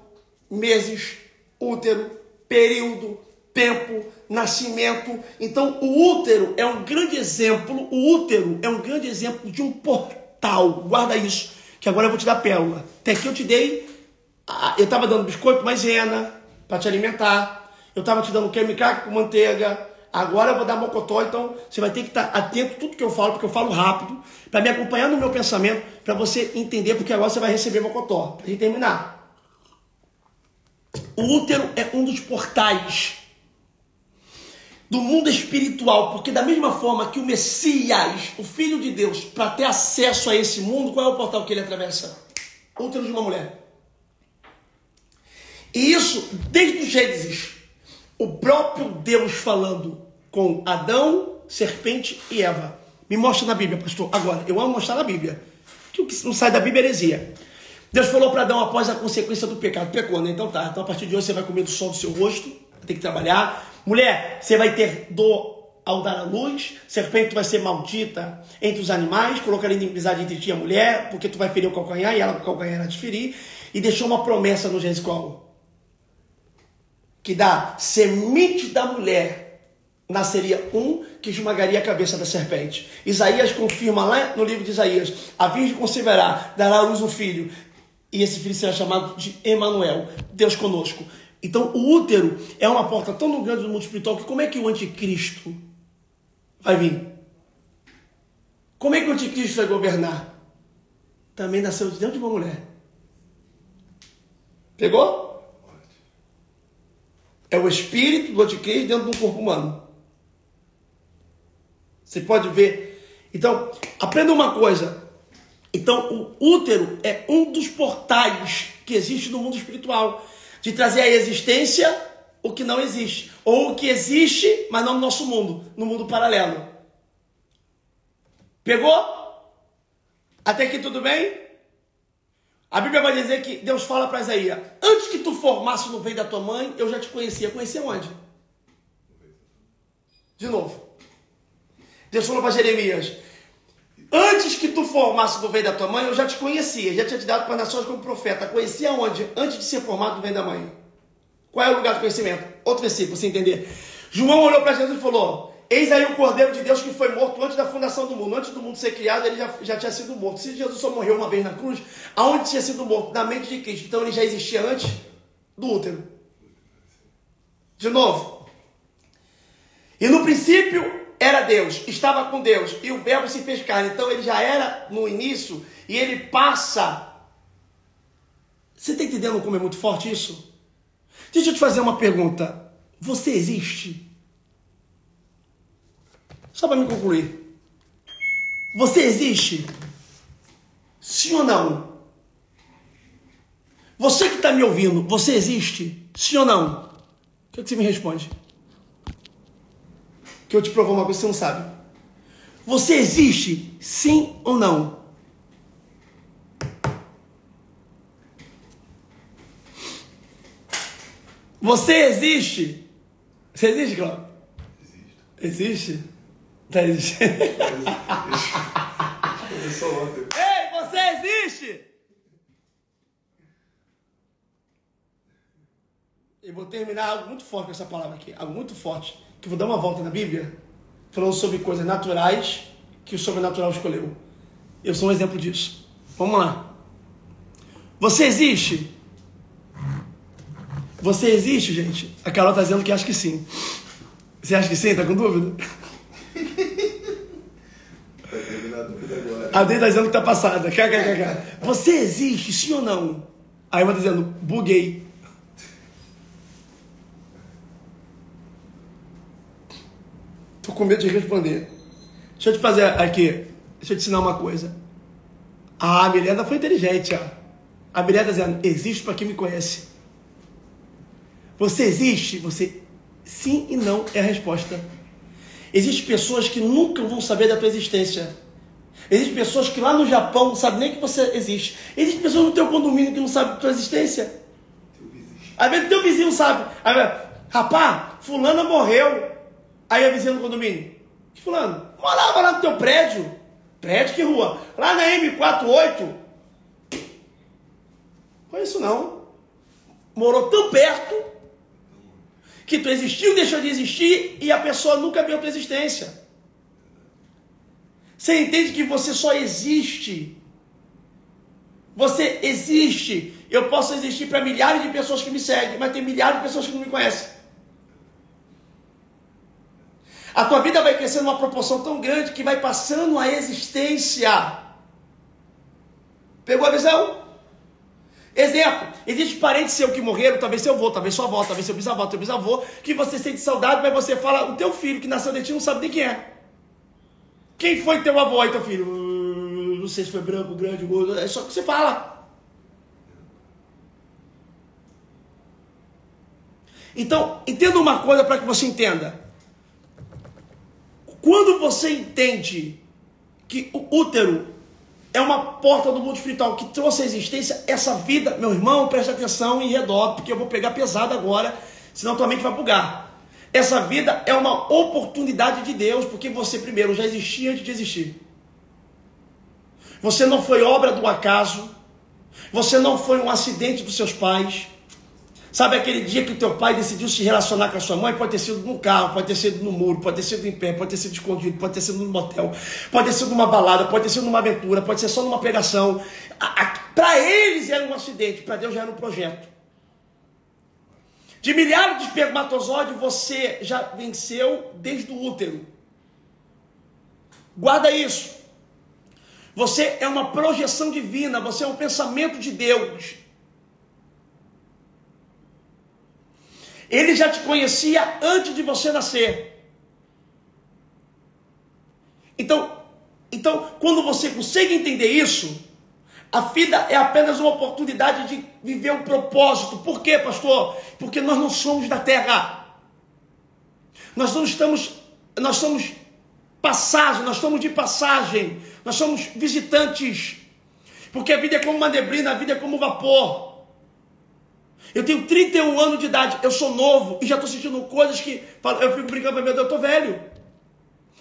meses, útero, período, tempo, nascimento. Então, o útero é um grande exemplo. O útero é um grande exemplo de um portal. Guarda isso, que agora eu vou te dar pérola. Até aqui eu te dei. Eu estava dando biscoito maisena para te alimentar. Eu estava te dando creme com manteiga. Agora eu vou dar mocotó, então você vai ter que estar atento a tudo que eu falo, porque eu falo rápido, para me acompanhar no meu pensamento, para você entender, porque agora você vai receber mocotó. Para terminar. O útero é um dos portais do mundo espiritual, porque da mesma forma que o Messias, o Filho de Deus, para ter acesso a esse mundo, qual é o portal que ele atravessa? O útero de uma mulher. E isso, desde o Gênesis, o próprio Deus falando com Adão, serpente e Eva. Me mostra na Bíblia, pastor. Agora, eu amo mostrar na Bíblia. Que o que não sai da Bíblia é heresia. Deus falou para Adão após a consequência do pecado. Pecou, né? Então tá. Então a partir de hoje você vai comer do sol do seu rosto, tem que trabalhar, Mulher, você vai ter dor ao dar a luz, serpente vai ser maldita entre os animais, colocarei inimizade entre ti e a mulher, porque tu vai ferir o calcanhar e ela o calcanhar te ferir, e deixou uma promessa no Gênesis qual? Que da semente da mulher nasceria um que esmagaria a cabeça da serpente. Isaías confirma lá no livro de Isaías: a virgem conceberá, dará à luz um filho, e esse filho será chamado de Emanuel, Deus conosco. Então, o útero é uma porta tão grande do mundo espiritual que como é que o anticristo vai vir? Como é que o anticristo vai governar? Também nasceu de dentro de uma mulher. Pegou? É o espírito do anticristo dentro de um corpo humano. Você pode ver. Então, aprenda uma coisa. Então, o útero é um dos portais que existe no mundo espiritual de trazer à existência o que não existe, ou o que existe, mas não no nosso mundo, no mundo paralelo. Pegou? Até aqui tudo bem? A Bíblia vai dizer que Deus fala para Isaías: Antes que tu formasse no veio da tua mãe, eu já te conhecia. Conhecia onde? De novo. Deus falou para Jeremias: Antes que tu formasse do veio da tua mãe, eu já te conhecia, já tinha te dado para as nações como profeta. Conhecia onde? Antes de ser formado do veio da mãe. Qual é o lugar do conhecimento? Outro versículo, você entender. João olhou para Jesus e falou: Eis aí o Cordeiro de Deus que foi morto antes da fundação do mundo. Antes do mundo ser criado, ele já, já tinha sido morto. Se Jesus só morreu uma vez na cruz, aonde tinha sido morto? Na mente de Cristo. Então ele já existia antes do útero. De novo. E no princípio era Deus, estava com Deus, e o Verbo se fez carne. Então ele já era no início, e ele passa. Você está entendendo como é muito forte isso? Deixa eu te fazer uma pergunta. Você existe? Só para me concluir. Você existe? Sim ou não? Você que está me ouvindo, você existe? Sim ou não? O que, é que você me responde? que eu te provo uma coisa que você não sabe. Você existe, sim ou não? Você existe? Você existe, Cláudio? Existe. Existe? Tá. Ei, você existe! Eu vou terminar algo muito forte com essa palavra aqui. Algo muito forte que vou dar uma volta na Bíblia, falando sobre coisas naturais que o sobrenatural escolheu. Eu sou um exemplo disso. Vamos lá. Você existe? Você existe, gente? A Carol está dizendo que acha que sim. Você acha que sim? Tá com dúvida? A Adri está dizendo que está passada. Você existe, sim ou não? Aí está dizendo, buguei. Tô com medo de responder. Deixa eu te fazer aqui. Deixa eu te ensinar uma coisa. A Milena foi inteligente, ó. A Milena está dizendo, existe para quem me conhece. Você existe? Você sim e não é a resposta. Existem pessoas que nunca vão saber da tua existência. Existem pessoas que lá no Japão não sabem nem que você existe. Existem pessoas no teu condomínio que não sabem da tua existência. Às vezes teu vizinho sabe. Aí, rapaz, fulana morreu. Aí a vizinha do condomínio. Que fulano? Morava lá no teu prédio. Prédio que rua? Lá na M48. Conheço não. Morou tão perto que tu existiu, deixou de existir e a pessoa nunca viu a tua existência. Você entende que você só existe. Você existe. Eu posso existir para milhares de pessoas que me seguem, mas tem milhares de pessoas que não me conhecem. A tua vida vai crescendo numa proporção tão grande que vai passando a existência. Pegou a visão? Exemplo, existe parente seu que morreram, talvez seu avô, talvez sua avó, talvez seu bisavó, teu bisavô, que você sente saudade, mas você fala, o teu filho que nasceu de ti não sabe nem quem é. Quem foi teu avô aí, teu filho? Uh, não sei se foi branco, grande, gordo. É só que você fala. Então, entenda uma coisa para que você entenda. Quando você entende que o útero é uma porta do mundo espiritual que trouxe à existência essa vida, meu irmão, preste atenção e redobre, porque eu vou pegar pesado agora, senão tua mente vai bugar. Essa vida é uma oportunidade de Deus, porque você primeiro já existia antes de existir. Você não foi obra do acaso. Você não foi um acidente dos seus pais. Sabe aquele dia que o teu pai decidiu se relacionar com a sua mãe? Pode ter sido no carro, pode ter sido no muro, pode ter sido em pé, pode ter sido escondido, pode ter sido no motel, pode ter sido numa balada, pode ter sido numa aventura, pode ser só numa pegação. Para eles era um acidente, para Deus já era um projeto. De milhares de espermatozoides você já venceu desde o útero. Guarda isso. Você é uma projeção divina, você é um pensamento de Deus. Ele já te conhecia antes de você nascer. Então, então quando você consegue entender isso, a vida é apenas uma oportunidade de viver um propósito. Por quê, pastor? Porque nós não somos da terra. Nós não estamos, nós somos passagem, nós estamos de passagem, nós somos visitantes. Porque a vida é como uma neblina, a vida é como vapor. Eu tenho 31 anos de idade, eu sou novo e já estou sentindo coisas que eu fico brincando, meu Deus, eu estou velho.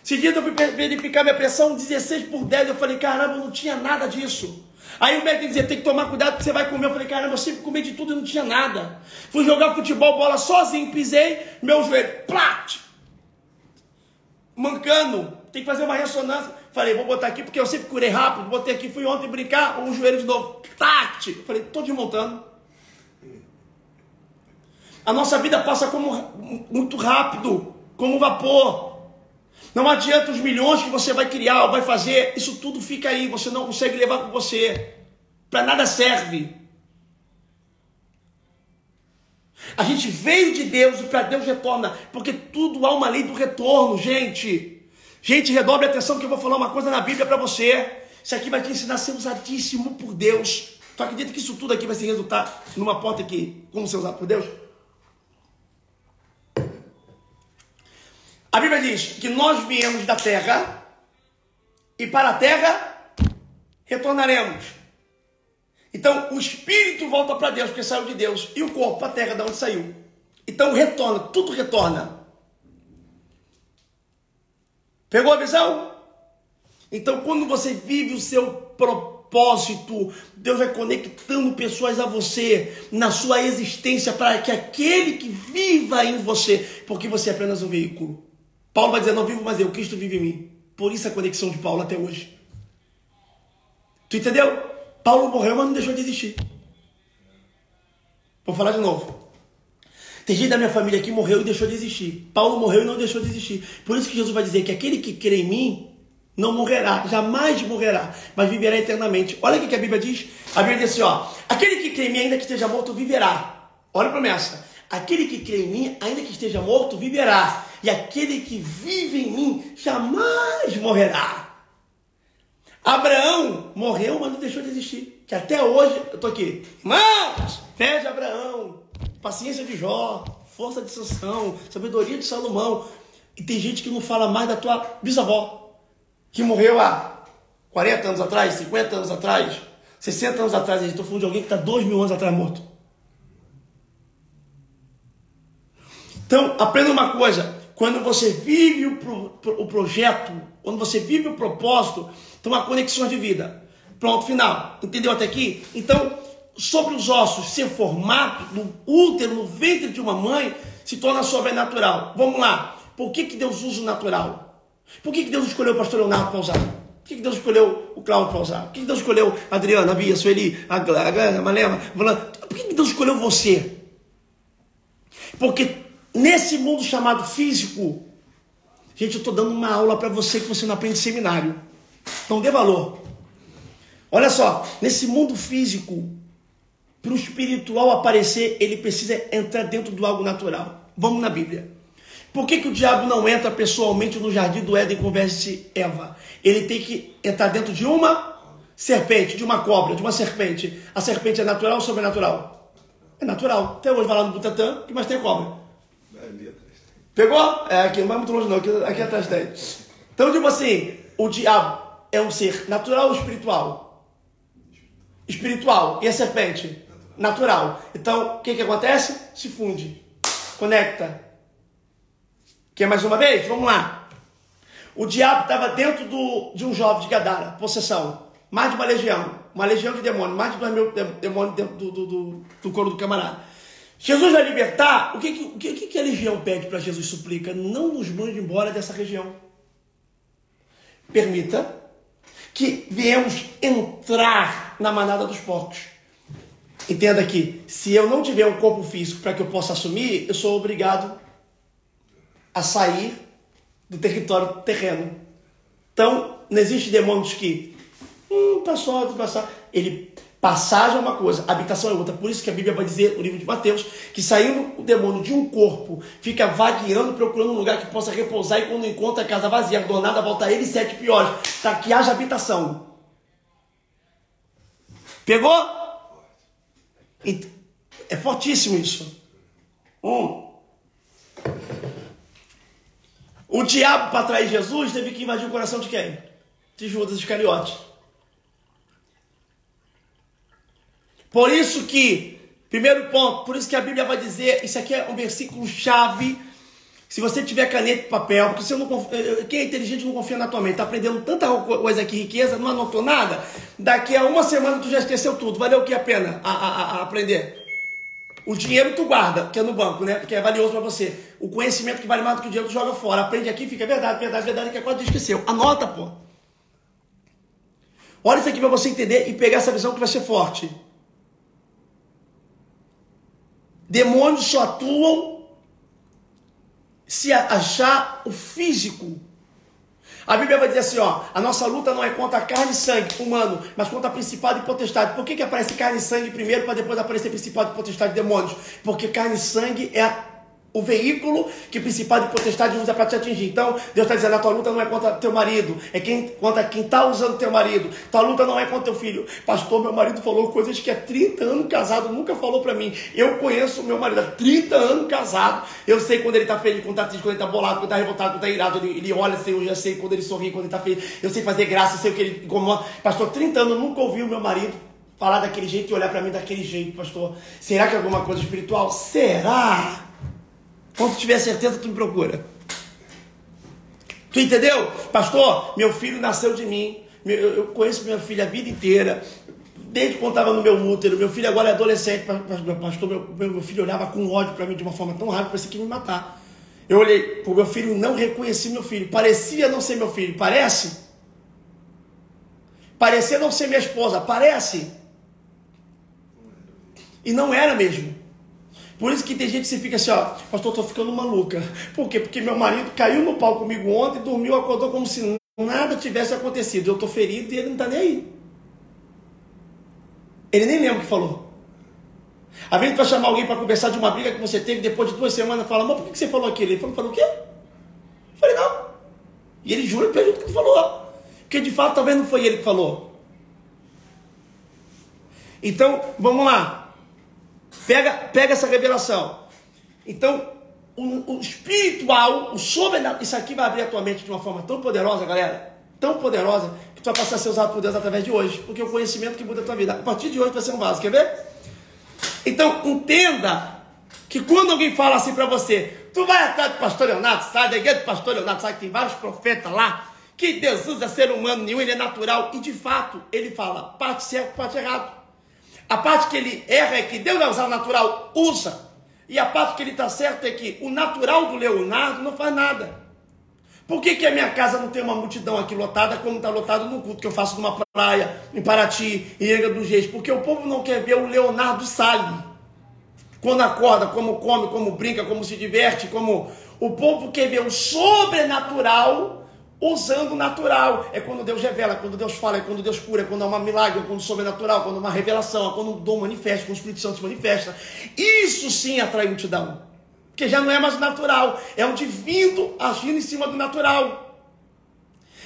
Dia eu fui verificar minha pressão 16 por 10, eu falei, caramba, não tinha nada disso. Aí o médico dizia, tem que tomar cuidado porque você vai comer. Eu falei, caramba, eu sempre comi de tudo e não tinha nada. Fui jogar futebol, bola sozinho, pisei, meu joelho, plat! Mancando, tem que fazer uma ressonância. Falei, vou botar aqui porque eu sempre curei rápido. Botei aqui, fui ontem brincar, o joelho de novo, tact! Falei, tô desmontando. A nossa vida passa como muito rápido, como vapor. Não adianta os milhões que você vai criar ou vai fazer, isso tudo fica aí, você não consegue levar com você. Para nada serve. A gente veio de Deus e para Deus retorna, porque tudo há uma lei do retorno, gente. Gente, redobre a atenção que eu vou falar uma coisa na Bíblia para você. Isso aqui vai te ensinar a ser usadíssimo por Deus. Tu acredita que isso tudo aqui vai se resultar numa porta aqui, como ser usado por Deus? A Bíblia diz que nós viemos da terra e para a terra retornaremos. Então o espírito volta para Deus porque saiu de Deus e o corpo para a terra de onde saiu. Então retorna, tudo retorna. Pegou a visão? Então quando você vive o seu propósito, Deus vai conectando pessoas a você na sua existência para que aquele que viva em você, porque você é apenas um veículo. Paulo vai dizer: Não vivo mais eu, Cristo vive em mim. Por isso a conexão de Paulo até hoje. Tu entendeu? Paulo morreu, mas não deixou de existir. Vou falar de novo. Tem gente da minha família que morreu e deixou de existir. Paulo morreu e não deixou de existir. Por isso que Jesus vai dizer que aquele que crê em mim não morrerá, jamais morrerá, mas viverá eternamente. Olha o que a Bíblia diz. A Bíblia diz assim, ó, aquele que crê em mim, ainda que esteja morto, viverá. Olha a promessa. Aquele que crê em mim, ainda que esteja morto, viverá. E aquele que vive em mim, jamais morrerá. Abraão morreu, mas não deixou de existir. Que até hoje, eu estou aqui. Irmãos, fé de Abraão, paciência de Jó, força de Sansão, sabedoria de Salomão. E tem gente que não fala mais da tua bisavó, que morreu há 40 anos atrás, 50 anos atrás, 60 anos atrás. Estou falando de alguém que está 2 mil anos atrás morto. Então, aprenda uma coisa: quando você vive o, pro, o projeto, quando você vive o propósito, então a conexão de vida. Pronto, final. Entendeu até aqui? Então, sobre os ossos ser formado no útero, no ventre de uma mãe, se torna sobrenatural. Vamos lá. Por que, que Deus usa o natural? Por que, que Deus escolheu o pastor Leonardo para usar? Por que, que Deus escolheu o Cláudio para usar? Por que, que Deus escolheu a Adriana, a Bia, a Sueli, a Glânia, a Malema? Por que, que Deus escolheu você? Porque Nesse mundo chamado físico, gente, eu estou dando uma aula para você que você não aprende em seminário. Então dê valor. Olha só, nesse mundo físico, para o espiritual aparecer, ele precisa entrar dentro do algo natural. Vamos na Bíblia. Por que, que o diabo não entra pessoalmente no jardim do Éden e convence Eva? Ele tem que entrar dentro de uma serpente, de uma cobra, de uma serpente. A serpente é natural ou sobrenatural? É natural. Até hoje vai lá no Butantan, que mais tem cobra. Pegou? É, aqui não vai muito longe não, aqui, aqui atrás tem. Então, tipo assim, o diabo é um ser natural ou espiritual? Espiritual. E a serpente? Natural. Então, o que que acontece? Se funde. Conecta. Quer mais uma vez? Vamos lá. O diabo estava dentro do, de um jovem de Gadara, possessão. Mais de uma legião. Uma legião de demônios. Mais de dois mil demônios dentro do, do, do, do couro do camarada. Jesus vai libertar, o que, que, o que a legião pede para Jesus suplica? Não nos mande embora dessa região. Permita que viemos entrar na manada dos porcos. Entenda que se eu não tiver um corpo físico para que eu possa assumir, eu sou obrigado a sair do território terreno. Então, não existe demônios que, hum, passou, passou. Ele Passagem é uma coisa, habitação é outra. Por isso que a Bíblia vai dizer, no livro de Mateus, que saindo o demônio de um corpo, fica vagueando, procurando um lugar que possa repousar, e quando encontra a casa vazia, adornada, volta ele e sete piores, para que haja habitação. Pegou? É fortíssimo isso. Um. O diabo, para atrair Jesus, teve que invadir o coração de quem? De Judas Iscariote. Por isso que, primeiro ponto, por isso que a Bíblia vai dizer, isso aqui é um versículo chave. Se você tiver caneta e papel, porque você não confia, quem é inteligente não confia na tua mente, está aprendendo tanta coisa aqui, riqueza, não anotou nada, daqui a uma semana tu já esqueceu tudo. Valeu o que a pena a, a, a aprender? O dinheiro tu guarda, que é no banco, né? Porque é valioso para você. O conhecimento que vale mais do que o dinheiro tu joga fora. Aprende aqui, fica verdade, verdade, verdade, que a quase esqueceu. Anota, pô. Olha isso aqui para você entender e pegar essa visão que vai ser forte. Demônios só atuam se achar o físico. A Bíblia vai dizer assim, ó, a nossa luta não é contra carne e sangue humano, mas contra principado e potestade. Por que, que aparece carne e sangue primeiro para depois aparecer principado e potestade de demônios? Porque carne e sangue é a o veículo que o principado e potestade usa para te atingir. Então, Deus está dizendo: a tua luta não é contra teu marido, é quem, contra quem está usando teu marido. Tua luta não é contra teu filho. Pastor, meu marido falou coisas que há 30 anos casado nunca falou para mim. Eu conheço meu marido há 30 anos casado. Eu sei quando ele está feliz, quando está triste, quando ele está bolado, quando está revoltado, quando está irado. Ele, ele olha assim, eu já sei quando ele sorri, quando ele está feliz. Eu sei fazer graça, eu sei o que ele incomoda. Pastor, 30 anos nunca ouvi o meu marido falar daquele jeito e olhar para mim daquele jeito, pastor. Será que é alguma coisa espiritual? Será? Quando tiver certeza, tu me procura. Tu entendeu? Pastor, meu filho nasceu de mim. Eu conheço minha filha a vida inteira. Desde quando estava no meu útero. Meu filho agora é adolescente. Pastor, meu, meu filho olhava com ódio para mim de uma forma tão rápida, parecia que ia me matar. Eu olhei para o meu filho, não reconheci meu filho. Parecia não ser meu filho. Parece? Parecia não ser minha esposa. Parece? E não era mesmo. Por isso que tem gente que se fica assim, ó, pastor, tô ficando maluca. Por quê? Porque meu marido caiu no pau comigo ontem, dormiu, acordou como se nada tivesse acontecido. Eu tô ferido e ele não tá nem aí. Ele nem lembra o que falou. A vezes vai chamar alguém para conversar de uma briga que você teve depois de duas semanas, fala, mas por que você falou aquilo? Ele falou, falou o quê? Eu falei, não. E ele jura e pergunta o que falou. Porque de fato talvez não foi ele que falou. Então, vamos lá. Pega, pega essa revelação. Então, o, o espiritual, o sobrenatural, isso aqui vai abrir a tua mente de uma forma tão poderosa, galera. Tão poderosa, que tu vai passar a ser usado por Deus através de hoje. Porque é o conhecimento que muda a tua vida. A partir de hoje vai ser um vaso. Quer ver? Então, entenda que quando alguém fala assim para você, tu vai atrás do pastor Leonardo, sai da igreja do pastor Leonardo, sabe que tem vários profetas lá, que Deus usa ser humano nenhum, ele é natural, e de fato, ele fala parte certo, parte errado. A parte que ele erra é que Deus vai usar o natural, usa. E a parte que ele está certo é que o natural do Leonardo não faz nada. Por que, que a minha casa não tem uma multidão aqui lotada como está lotado no culto que eu faço numa praia, em Paraty, em Angra dos Reis? Porque o povo não quer ver o Leonardo Salles. Quando acorda, como come, como brinca, como se diverte, como o povo quer ver o sobrenatural usando o natural. É quando Deus revela, quando Deus fala, é quando Deus cura, é quando há uma milagre, é quando sobrenatural, quando há uma revelação, é quando o dom manifesta, quando o Espírito Santo se manifesta. Isso sim atrai multidão. Porque já não é mais natural, é um divino agindo em cima do natural.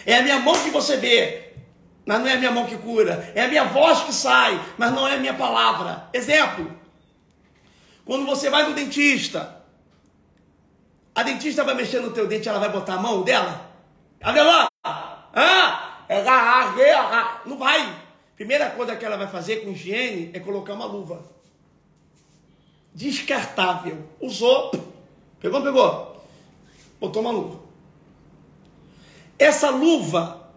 É a minha mão que você vê, mas não é a minha mão que cura. É a minha voz que sai, mas não é a minha palavra. Exemplo: quando você vai no dentista, a dentista vai mexer no teu dente, ela vai botar a mão dela? Cadê lá? Ah, é agarrar, não vai. Primeira coisa que ela vai fazer com higiene é colocar uma luva descartável. Usou, pegou, pegou, botou uma luva. Essa luva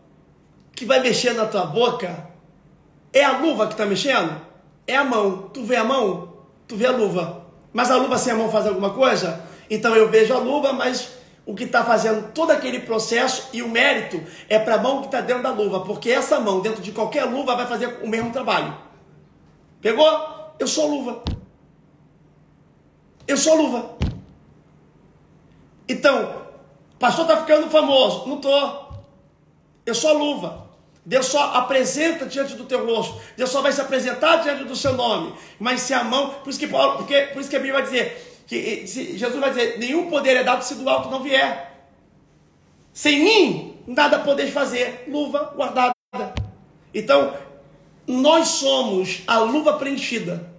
que vai mexer na tua boca é a luva que está mexendo? É a mão. Tu vê a mão? Tu vê a luva. Mas a luva sem a mão faz alguma coisa? Então eu vejo a luva, mas o que está fazendo todo aquele processo e o mérito é para a mão que está dentro da luva, porque essa mão dentro de qualquer luva vai fazer o mesmo trabalho. Pegou? Eu sou luva. Eu sou luva. Então, pastor está ficando famoso. Não estou. Eu sou luva. Deus só apresenta diante do teu rosto. Deus só vai se apresentar diante do seu nome. Mas se a mão. Por isso que, Paulo, porque, por isso que a Bíblia vai dizer. Que Jesus vai dizer: nenhum poder é dado se do alto não vier. Sem mim, nada podeis fazer. Luva guardada. Então, nós somos a luva preenchida.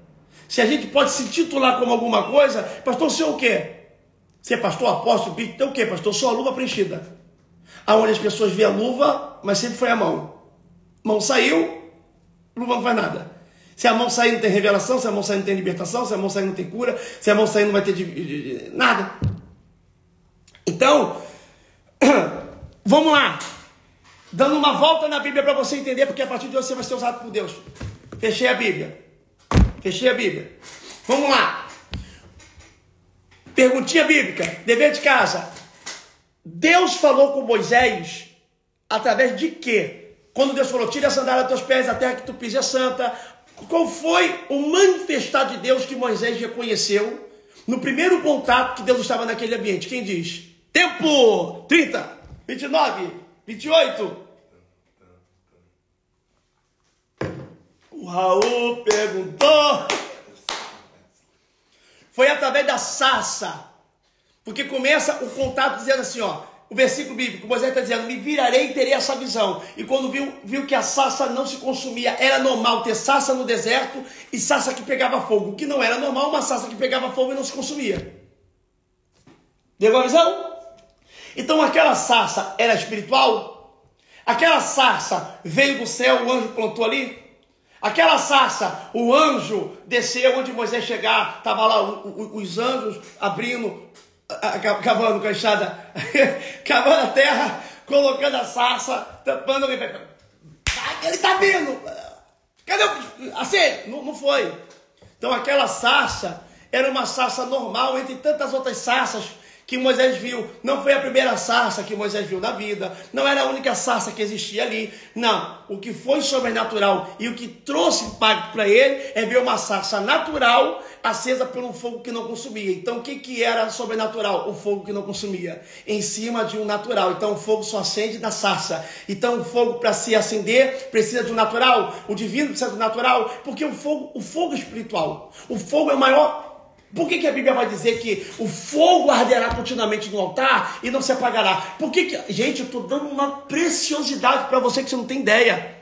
Se a gente pode se titular como alguma coisa, pastor, você é o quê? Você é pastor, apóstolo, bispo, então o quê, pastor? Sou a luva preenchida. Aonde as pessoas veem a luva, mas sempre foi a mão. Mão saiu, luva não faz nada. Se a mão sair não tem revelação, se a mão sair não tem libertação, se a mão sair não tem cura, se a mão sair não vai ter de, de, de, nada. Então, vamos lá. Dando uma volta na Bíblia para você entender, porque a partir de hoje você vai ser usado por Deus. Fechei a Bíblia. Fechei a Bíblia. Vamos lá. Perguntinha bíblica, dever de casa. Deus falou com Moisés através de quê? Quando Deus falou, tira a sandália dos teus pés, a terra que tu pisa é santa. Qual foi o manifestar de Deus que Moisés reconheceu no primeiro contato que Deus estava naquele ambiente? Quem diz? Tempo! 30, 29, 28. O Raul perguntou. Foi através da sarça. Porque começa o contato dizendo assim, ó. O versículo bíblico, Moisés está dizendo, me virarei e terei essa visão. E quando viu, viu que a sarça não se consumia, era normal ter sarça no deserto e sarça que pegava fogo. O que não era normal, uma sarça que pegava fogo e não se consumia. Deu a visão? Então aquela sarça era espiritual? Aquela sarça veio do céu, o anjo plantou ali? Aquela sarça, o anjo desceu onde Moisés chegar, estava lá os anjos abrindo, cavando com a enxada, cavando a terra, colocando a sarça, tampando. Ele está vindo! Cadê o. Assim, não, não foi. Então aquela sarça era uma sarça normal, entre tantas outras sarças que Moisés viu. Não foi a primeira sarça que Moisés viu na vida. Não era a única sarça que existia ali. Não. O que foi sobrenatural e o que trouxe impacto para ele é ver uma sarça natural acesa por um fogo que não consumia. Então, o que, que era sobrenatural? O fogo que não consumia. Em cima de um natural. Então, o fogo só acende na sarça. Então, o fogo, para se acender, precisa de um natural. O divino precisa do natural. Porque o fogo, o fogo espiritual. O fogo é o maior por que, que, a Bíblia vai dizer que o fogo arderá continuamente no altar e não se apagará? Por que, que... gente, eu estou dando uma preciosidade para você que você não tem ideia.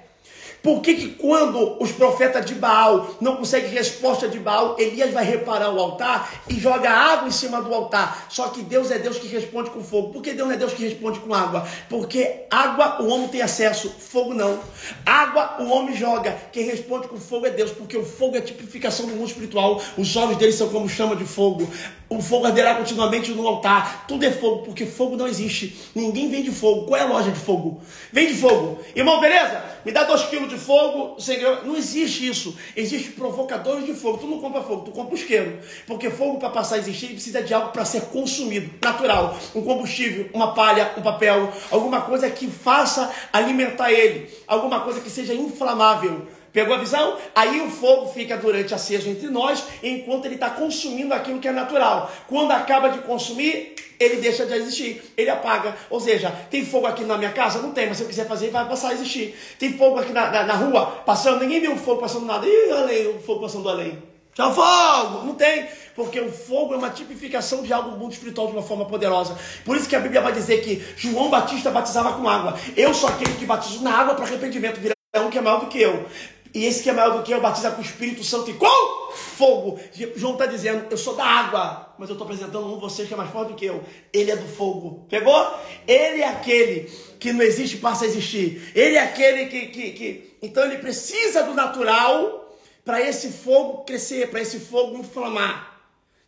Por que, que quando os profetas de Baal não conseguem resposta de Baal, Elias vai reparar o altar e joga água em cima do altar? Só que Deus é Deus que responde com fogo. Por que Deus não é Deus que responde com água? Porque água o homem tem acesso, fogo não. Água o homem joga, quem responde com fogo é Deus, porque o fogo é a tipificação do mundo espiritual. Os olhos dele são como chama de fogo. O fogo arderá continuamente no altar. Tudo é fogo, porque fogo não existe. Ninguém vende fogo. Qual é a loja de fogo? Vende fogo. Irmão, beleza? Me dá dois quilos de fogo, não existe isso. Existe provocadores de fogo. Tu não compra fogo, tu compra isqueiro. Porque fogo para passar a existir precisa de algo para ser consumido, natural. Um combustível, uma palha, um papel, alguma coisa que faça alimentar ele, alguma coisa que seja inflamável. Pegou a visão? Aí o fogo fica durante aceso entre nós, enquanto ele está consumindo aquilo que é natural. Quando acaba de consumir, ele deixa de existir, ele apaga. Ou seja, tem fogo aqui na minha casa? Não tem, mas se eu quiser fazer, vai passar a existir. Tem fogo aqui na, na, na rua, passando, ninguém viu o fogo passando nada. Ih, além, o fogo passando além. Tchau, fogo! Não tem, porque o fogo é uma tipificação de algo muito espiritual de uma forma poderosa. Por isso que a Bíblia vai dizer que João Batista batizava com água. Eu sou aquele que batizo na água para arrependimento, virá um que é maior do que eu. E esse que é maior do que eu batiza com o Espírito Santo e com fogo. João está dizendo, eu sou da água, mas eu estou apresentando um vocês que é mais forte do que eu. Ele é do fogo. Pegou? Ele é aquele que não existe passa a existir. Ele é aquele que, que, que... Então ele precisa do natural para esse fogo crescer, para esse fogo inflamar.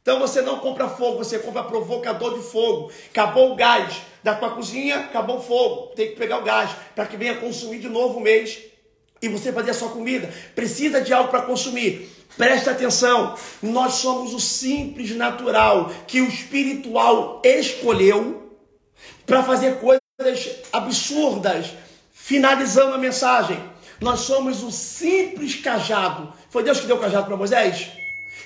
Então você não compra fogo, você compra provocador de fogo. Acabou o gás da tua cozinha, acabou o fogo. Tem que pegar o gás para que venha consumir de novo o mês e você fazer a sua comida, precisa de algo para consumir. Presta atenção, nós somos o simples natural que o espiritual escolheu para fazer coisas absurdas. Finalizando a mensagem, nós somos o simples cajado. Foi Deus que deu o cajado para Moisés?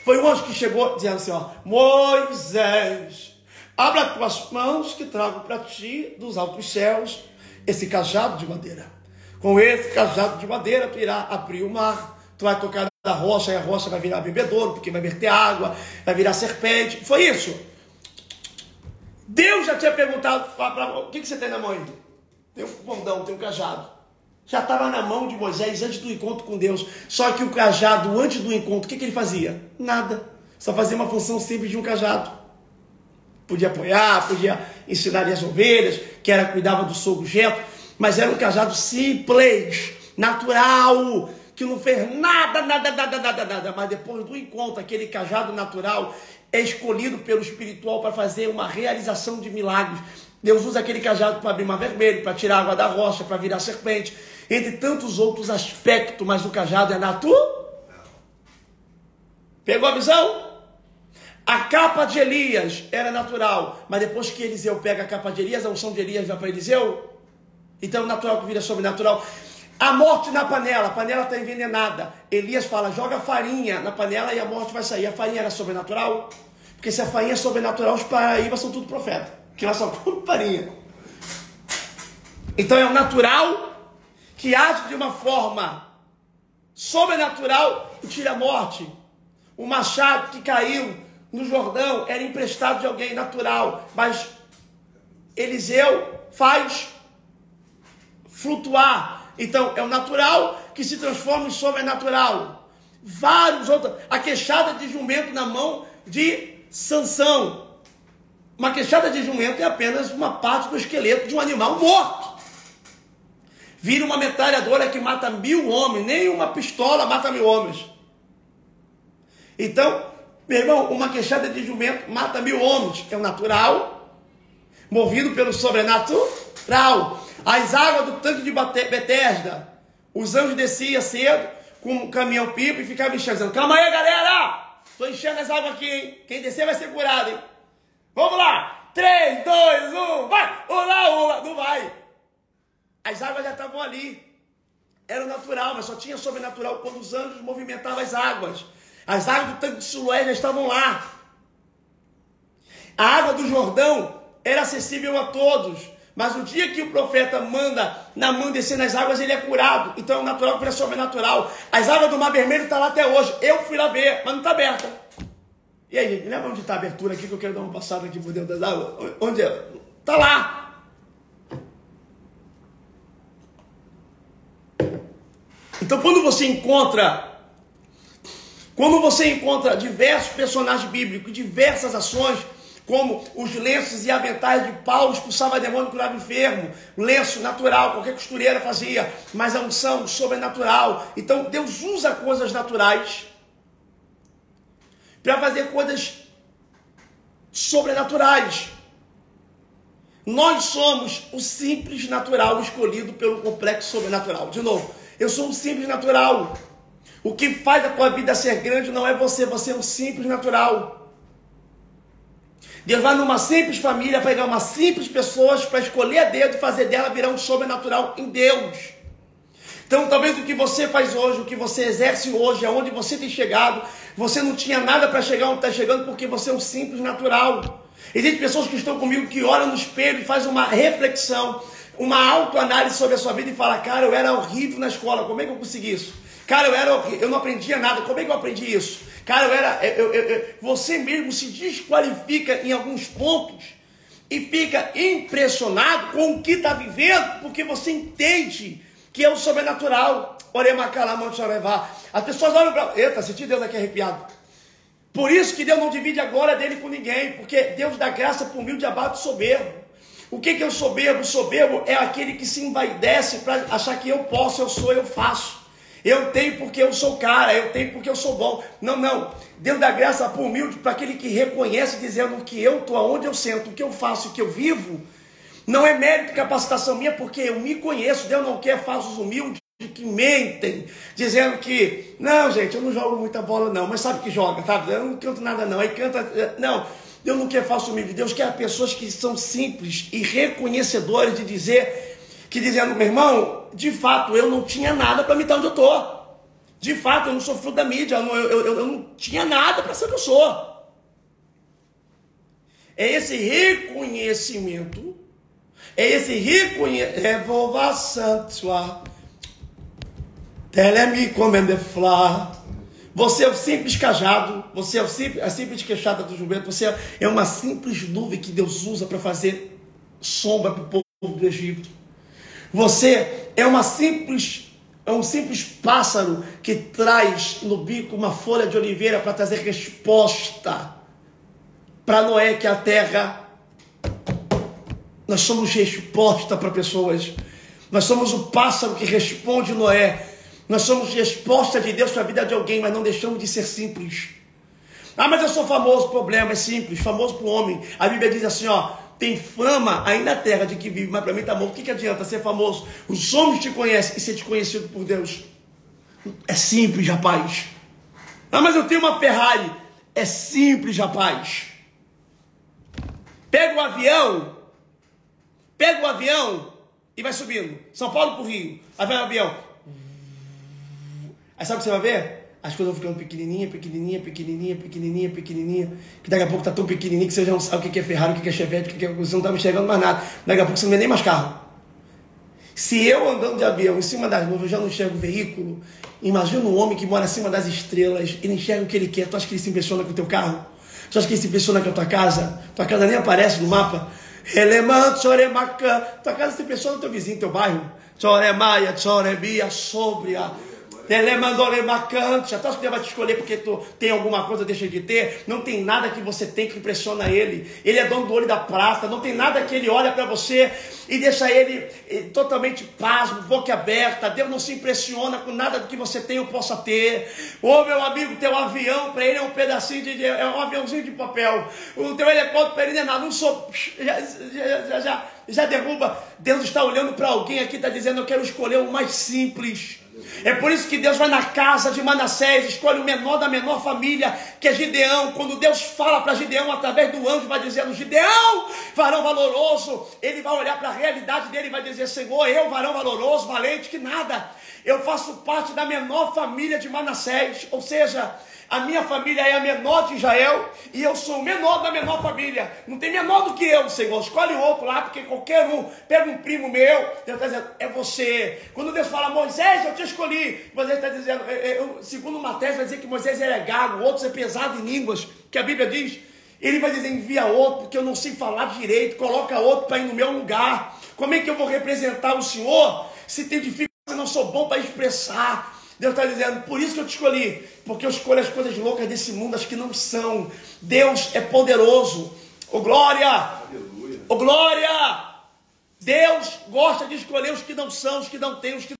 Foi o anjo que chegou dizendo assim: ó, Moisés, abra tuas mãos que trago para ti dos altos céus esse cajado de madeira. Com esse cajado de madeira, tu irá abrir o mar, tu vai tocar da rocha e a rocha vai virar bebedouro, porque vai verter água, vai virar serpente. Foi isso. Deus já tinha perguntado para o que, que você tem na mão ainda? Tem um condão, tem um cajado. Já estava na mão de Moisés antes do encontro com Deus. Só que o cajado, antes do encontro, o que, que ele fazia? Nada. Só fazia uma função simples de um cajado. Podia apoiar, podia ensinar as ovelhas, que era cuidava do sogro jeto mas era um cajado simples, natural, que não fez nada, nada, nada, nada, nada. Mas depois do encontro, aquele cajado natural é escolhido pelo espiritual para fazer uma realização de milagres. Deus usa aquele cajado para abrir mar vermelho, para tirar água da rocha, para virar serpente, entre tantos outros aspectos, mas o cajado é natural. Pegou a visão? A capa de Elias era natural, mas depois que Eliseu pega a capa de Elias, a unção de Elias vai para Eliseu, então, natural que vira sobrenatural. A morte na panela, a panela está envenenada. Elias fala: joga farinha na panela e a morte vai sair. A farinha era sobrenatural? Porque se a farinha é sobrenatural, os paraíbas são tudo profeta. Que lá só come farinha. Então é o natural que age de uma forma sobrenatural e tira a morte. O machado que caiu no Jordão era emprestado de alguém natural, mas Eliseu faz flutuar. Então, é o natural que se transforma em sobrenatural. Vários outros. A queixada de jumento na mão de Sansão. Uma queixada de jumento é apenas uma parte do esqueleto de um animal morto. Vira uma metralhadora que mata mil homens, nem uma pistola mata mil homens. Então, meu irmão, uma queixada de jumento mata mil homens. É o natural, movido pelo sobrenatural. As águas do tanque de Betesda, os anjos desciam cedo com um caminhão pipa e ficavam enchendo, calma aí galera, estou enchendo as águas aqui, hein? quem descer vai ser curado, hein? Vamos lá! 3, 2, 1, vai! Olá, olá! Não vai. As águas já estavam ali. Era natural, mas só tinha sobrenatural quando os anjos movimentavam as águas. As águas do tanque de Siloé já estavam lá. A água do Jordão era acessível a todos. Mas o dia que o profeta manda na mão descer nas águas, ele é curado. Então é natural que é sobrenatural. As águas do Mar Vermelho estão tá lá até hoje. Eu fui lá ver, mas não está aberta. E aí, gente, lembra onde está a abertura aqui que eu quero dar uma passada aqui por dentro das águas? Onde é? Está lá. Então quando você encontra quando você encontra diversos personagens bíblicos, diversas ações, como os lenços e aventais de Paulo expulsava demônio e curava enfermo, lenço natural, qualquer costureira fazia, mas a unção sobrenatural. Então Deus usa coisas naturais para fazer coisas sobrenaturais. Nós somos o simples natural escolhido pelo complexo sobrenatural. De novo, eu sou um simples natural. O que faz a tua vida ser grande não é você, você é um simples natural. Deus vai numa simples família pegar uma simples pessoa para escolher a dedo e fazer dela virar um sobrenatural em Deus. Então, talvez o que você faz hoje, o que você exerce hoje, aonde você tem chegado, você não tinha nada para chegar onde está chegando porque você é um simples natural. Existem pessoas que estão comigo que olham no espelho e fazem uma reflexão, uma autoanálise sobre a sua vida e falam: Cara, eu era horrível na escola, como é que eu consegui isso? Cara, eu era horrível, eu não aprendia nada, como é que eu aprendi isso? Cara, eu era. Eu, eu, eu, você mesmo se desqualifica em alguns pontos e fica impressionado com o que está vivendo, porque você entende que é o sobrenatural. As pessoas olham para. Eita, senti Deus aqui arrepiado. Por isso que Deus não divide a glória dele com ninguém, porque Deus dá graça para o humilde abate soberbo. O que, que é o soberbo? O soberbo é aquele que se envaidece para achar que eu posso, eu sou, eu faço. Eu tenho porque eu sou cara, eu tenho porque eu sou bom. Não, não. Deus dá graça para o humilde, para aquele que reconhece, dizendo que eu estou aonde eu sento, o que eu faço, o que eu vivo. Não é mérito e capacitação minha, porque eu me conheço. Deus não quer falsos humildes que mentem, dizendo que, não, gente, eu não jogo muita bola, não, mas sabe que joga, tá? Eu não canto nada, não. Aí canta, não. Deus não quer falso humilde. Deus quer pessoas que são simples e reconhecedores de dizer que dizendo, meu irmão, de fato eu não tinha nada para me estar onde eu estou. De fato, eu não sou fruto da mídia, eu, eu, eu, eu não tinha nada para ser o que eu sou. É esse reconhecimento, é esse reconhecimento, comende flá. Você é o simples cajado, você é o simples, a simples queixada do jumento, você é uma simples nuvem que Deus usa para fazer sombra para o povo do Egito. Você é uma simples é um simples pássaro que traz no bico uma folha de oliveira para trazer resposta para Noé que a terra nós somos resposta para pessoas. Nós somos o pássaro que responde Noé. Nós somos resposta de Deus para a vida de alguém, mas não deixamos de ser simples. Ah, mas eu sou famoso, problema é simples, famoso para o homem. A Bíblia diz assim, ó, tem fama aí na terra de que vive, mas para mim está morto. O que, que adianta ser famoso? Os homens te conhecem e ser desconhecido por Deus. É simples, rapaz. Ah, mas eu tenho uma Ferrari. É simples, rapaz. Pega o avião, pega o avião e vai subindo. São Paulo para o Rio. Aí vai o avião. Aí sabe o que você vai ver? As coisas vão ficando pequenininha, pequenininha, pequenininha, pequenininha, pequenininha, que daqui a pouco tá tão pequenininho que você já não sabe o que é Ferrari, o que é Chevette, o que é... você não tá enxergando mais nada. Daqui a pouco você não vê nem mais carro. Se eu andando de avião em cima das nuvens já não enxergo o veículo, imagina um homem que mora acima das estrelas, ele enxerga o que ele quer. Tu acha que ele se impressiona com o teu carro? Tu acha que ele se impressiona com a tua casa? Tua casa nem aparece no mapa. Relemant, choremacan. Tua casa se impressiona no teu vizinho, teu bairro. Choremaia, chorebia, sobria. Ele mandou marcante. Até que Deus vai te escolher porque tu tem alguma coisa, deixa de ter. Não tem nada que você tem que impressiona ele. Ele é dono do olho da prata. Não tem nada que ele olha para você e deixa ele eh, totalmente pasmo, boca aberta. Deus não se impressiona com nada do que você tem ou possa ter. Ô meu amigo, teu avião para ele é um pedacinho de. é um aviãozinho de papel. O teu helicóptero para ele é nada. Não sou. Já, já, já, já derruba. Deus está olhando para alguém aqui, está dizendo: Eu quero escolher o mais simples. É por isso que Deus vai na casa de Manassés, escolhe o menor da menor família, que é Gideão. Quando Deus fala para Gideão através do anjo, vai dizendo: Gideão, varão valoroso. Ele vai olhar para a realidade dele e vai dizer: Senhor, eu, varão valoroso, valente, que nada. Eu faço parte da menor família de Manassés, ou seja, a minha família é a menor de Israel e eu sou o menor da menor família. Não tem menor do que eu, Senhor. Escolhe outro lá, porque qualquer um, pega um primo meu, Deus está dizendo, é você. Quando Deus fala, Moisés, eu te escolhi, Moisés está dizendo, é, é, segundo Mateus, vai dizer que Moisés era gago, outros é pesado em línguas, que a Bíblia diz. Ele vai dizer, envia outro, porque eu não sei falar direito, coloca outro para ir no meu lugar. Como é que eu vou representar o Senhor se tem dificuldade, eu não sou bom para expressar? Deus está dizendo, por isso que eu te escolhi, porque eu escolho as coisas loucas desse mundo, as que não são. Deus é poderoso. Ô oh, glória! Ô oh, glória! Deus gosta de escolher os que não são, os que não têm, os que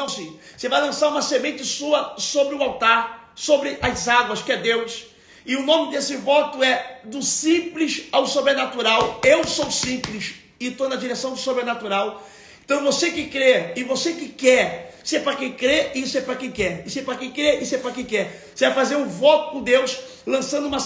Não, sim. Você vai lançar uma semente sua sobre o altar, sobre as águas, que é Deus. E o nome desse voto é do simples ao sobrenatural. Eu sou simples e estou na direção do sobrenatural. Então você que crê e você que quer, isso é para quem crê e isso é para quem quer. Isso é para quem crê e isso é para quem quer. Você vai fazer um voto com Deus, lançando uma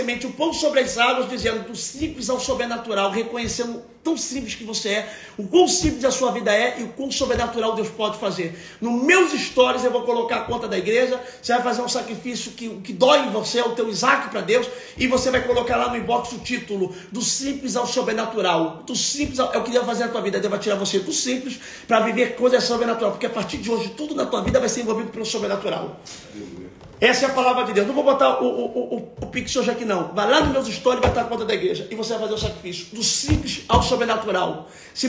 semente, o pão sobre as águas, dizendo do simples ao sobrenatural, reconhecendo tão simples que você é, o quão simples a sua vida é e o quão sobrenatural Deus pode fazer. Nos meus stories eu vou colocar a conta da igreja, você vai fazer um sacrifício que, que dói em você, é o teu Isaac para Deus, e você vai colocar lá no inbox o título do simples ao sobrenatural. Do simples ao, o que Deus vai fazer na tua vida, Deus vai tirar você do simples para viver coisas sobrenatural, porque a partir de hoje tudo na tua vida vai ser envolvido pelo sobrenatural. Essa é a palavra de Deus. Não vou botar o, o, o, o Pix hoje aqui, não. Vai lá nos meus stories, vai estar a conta da igreja. E você vai fazer o sacrifício do simples ao sobrenatural. Se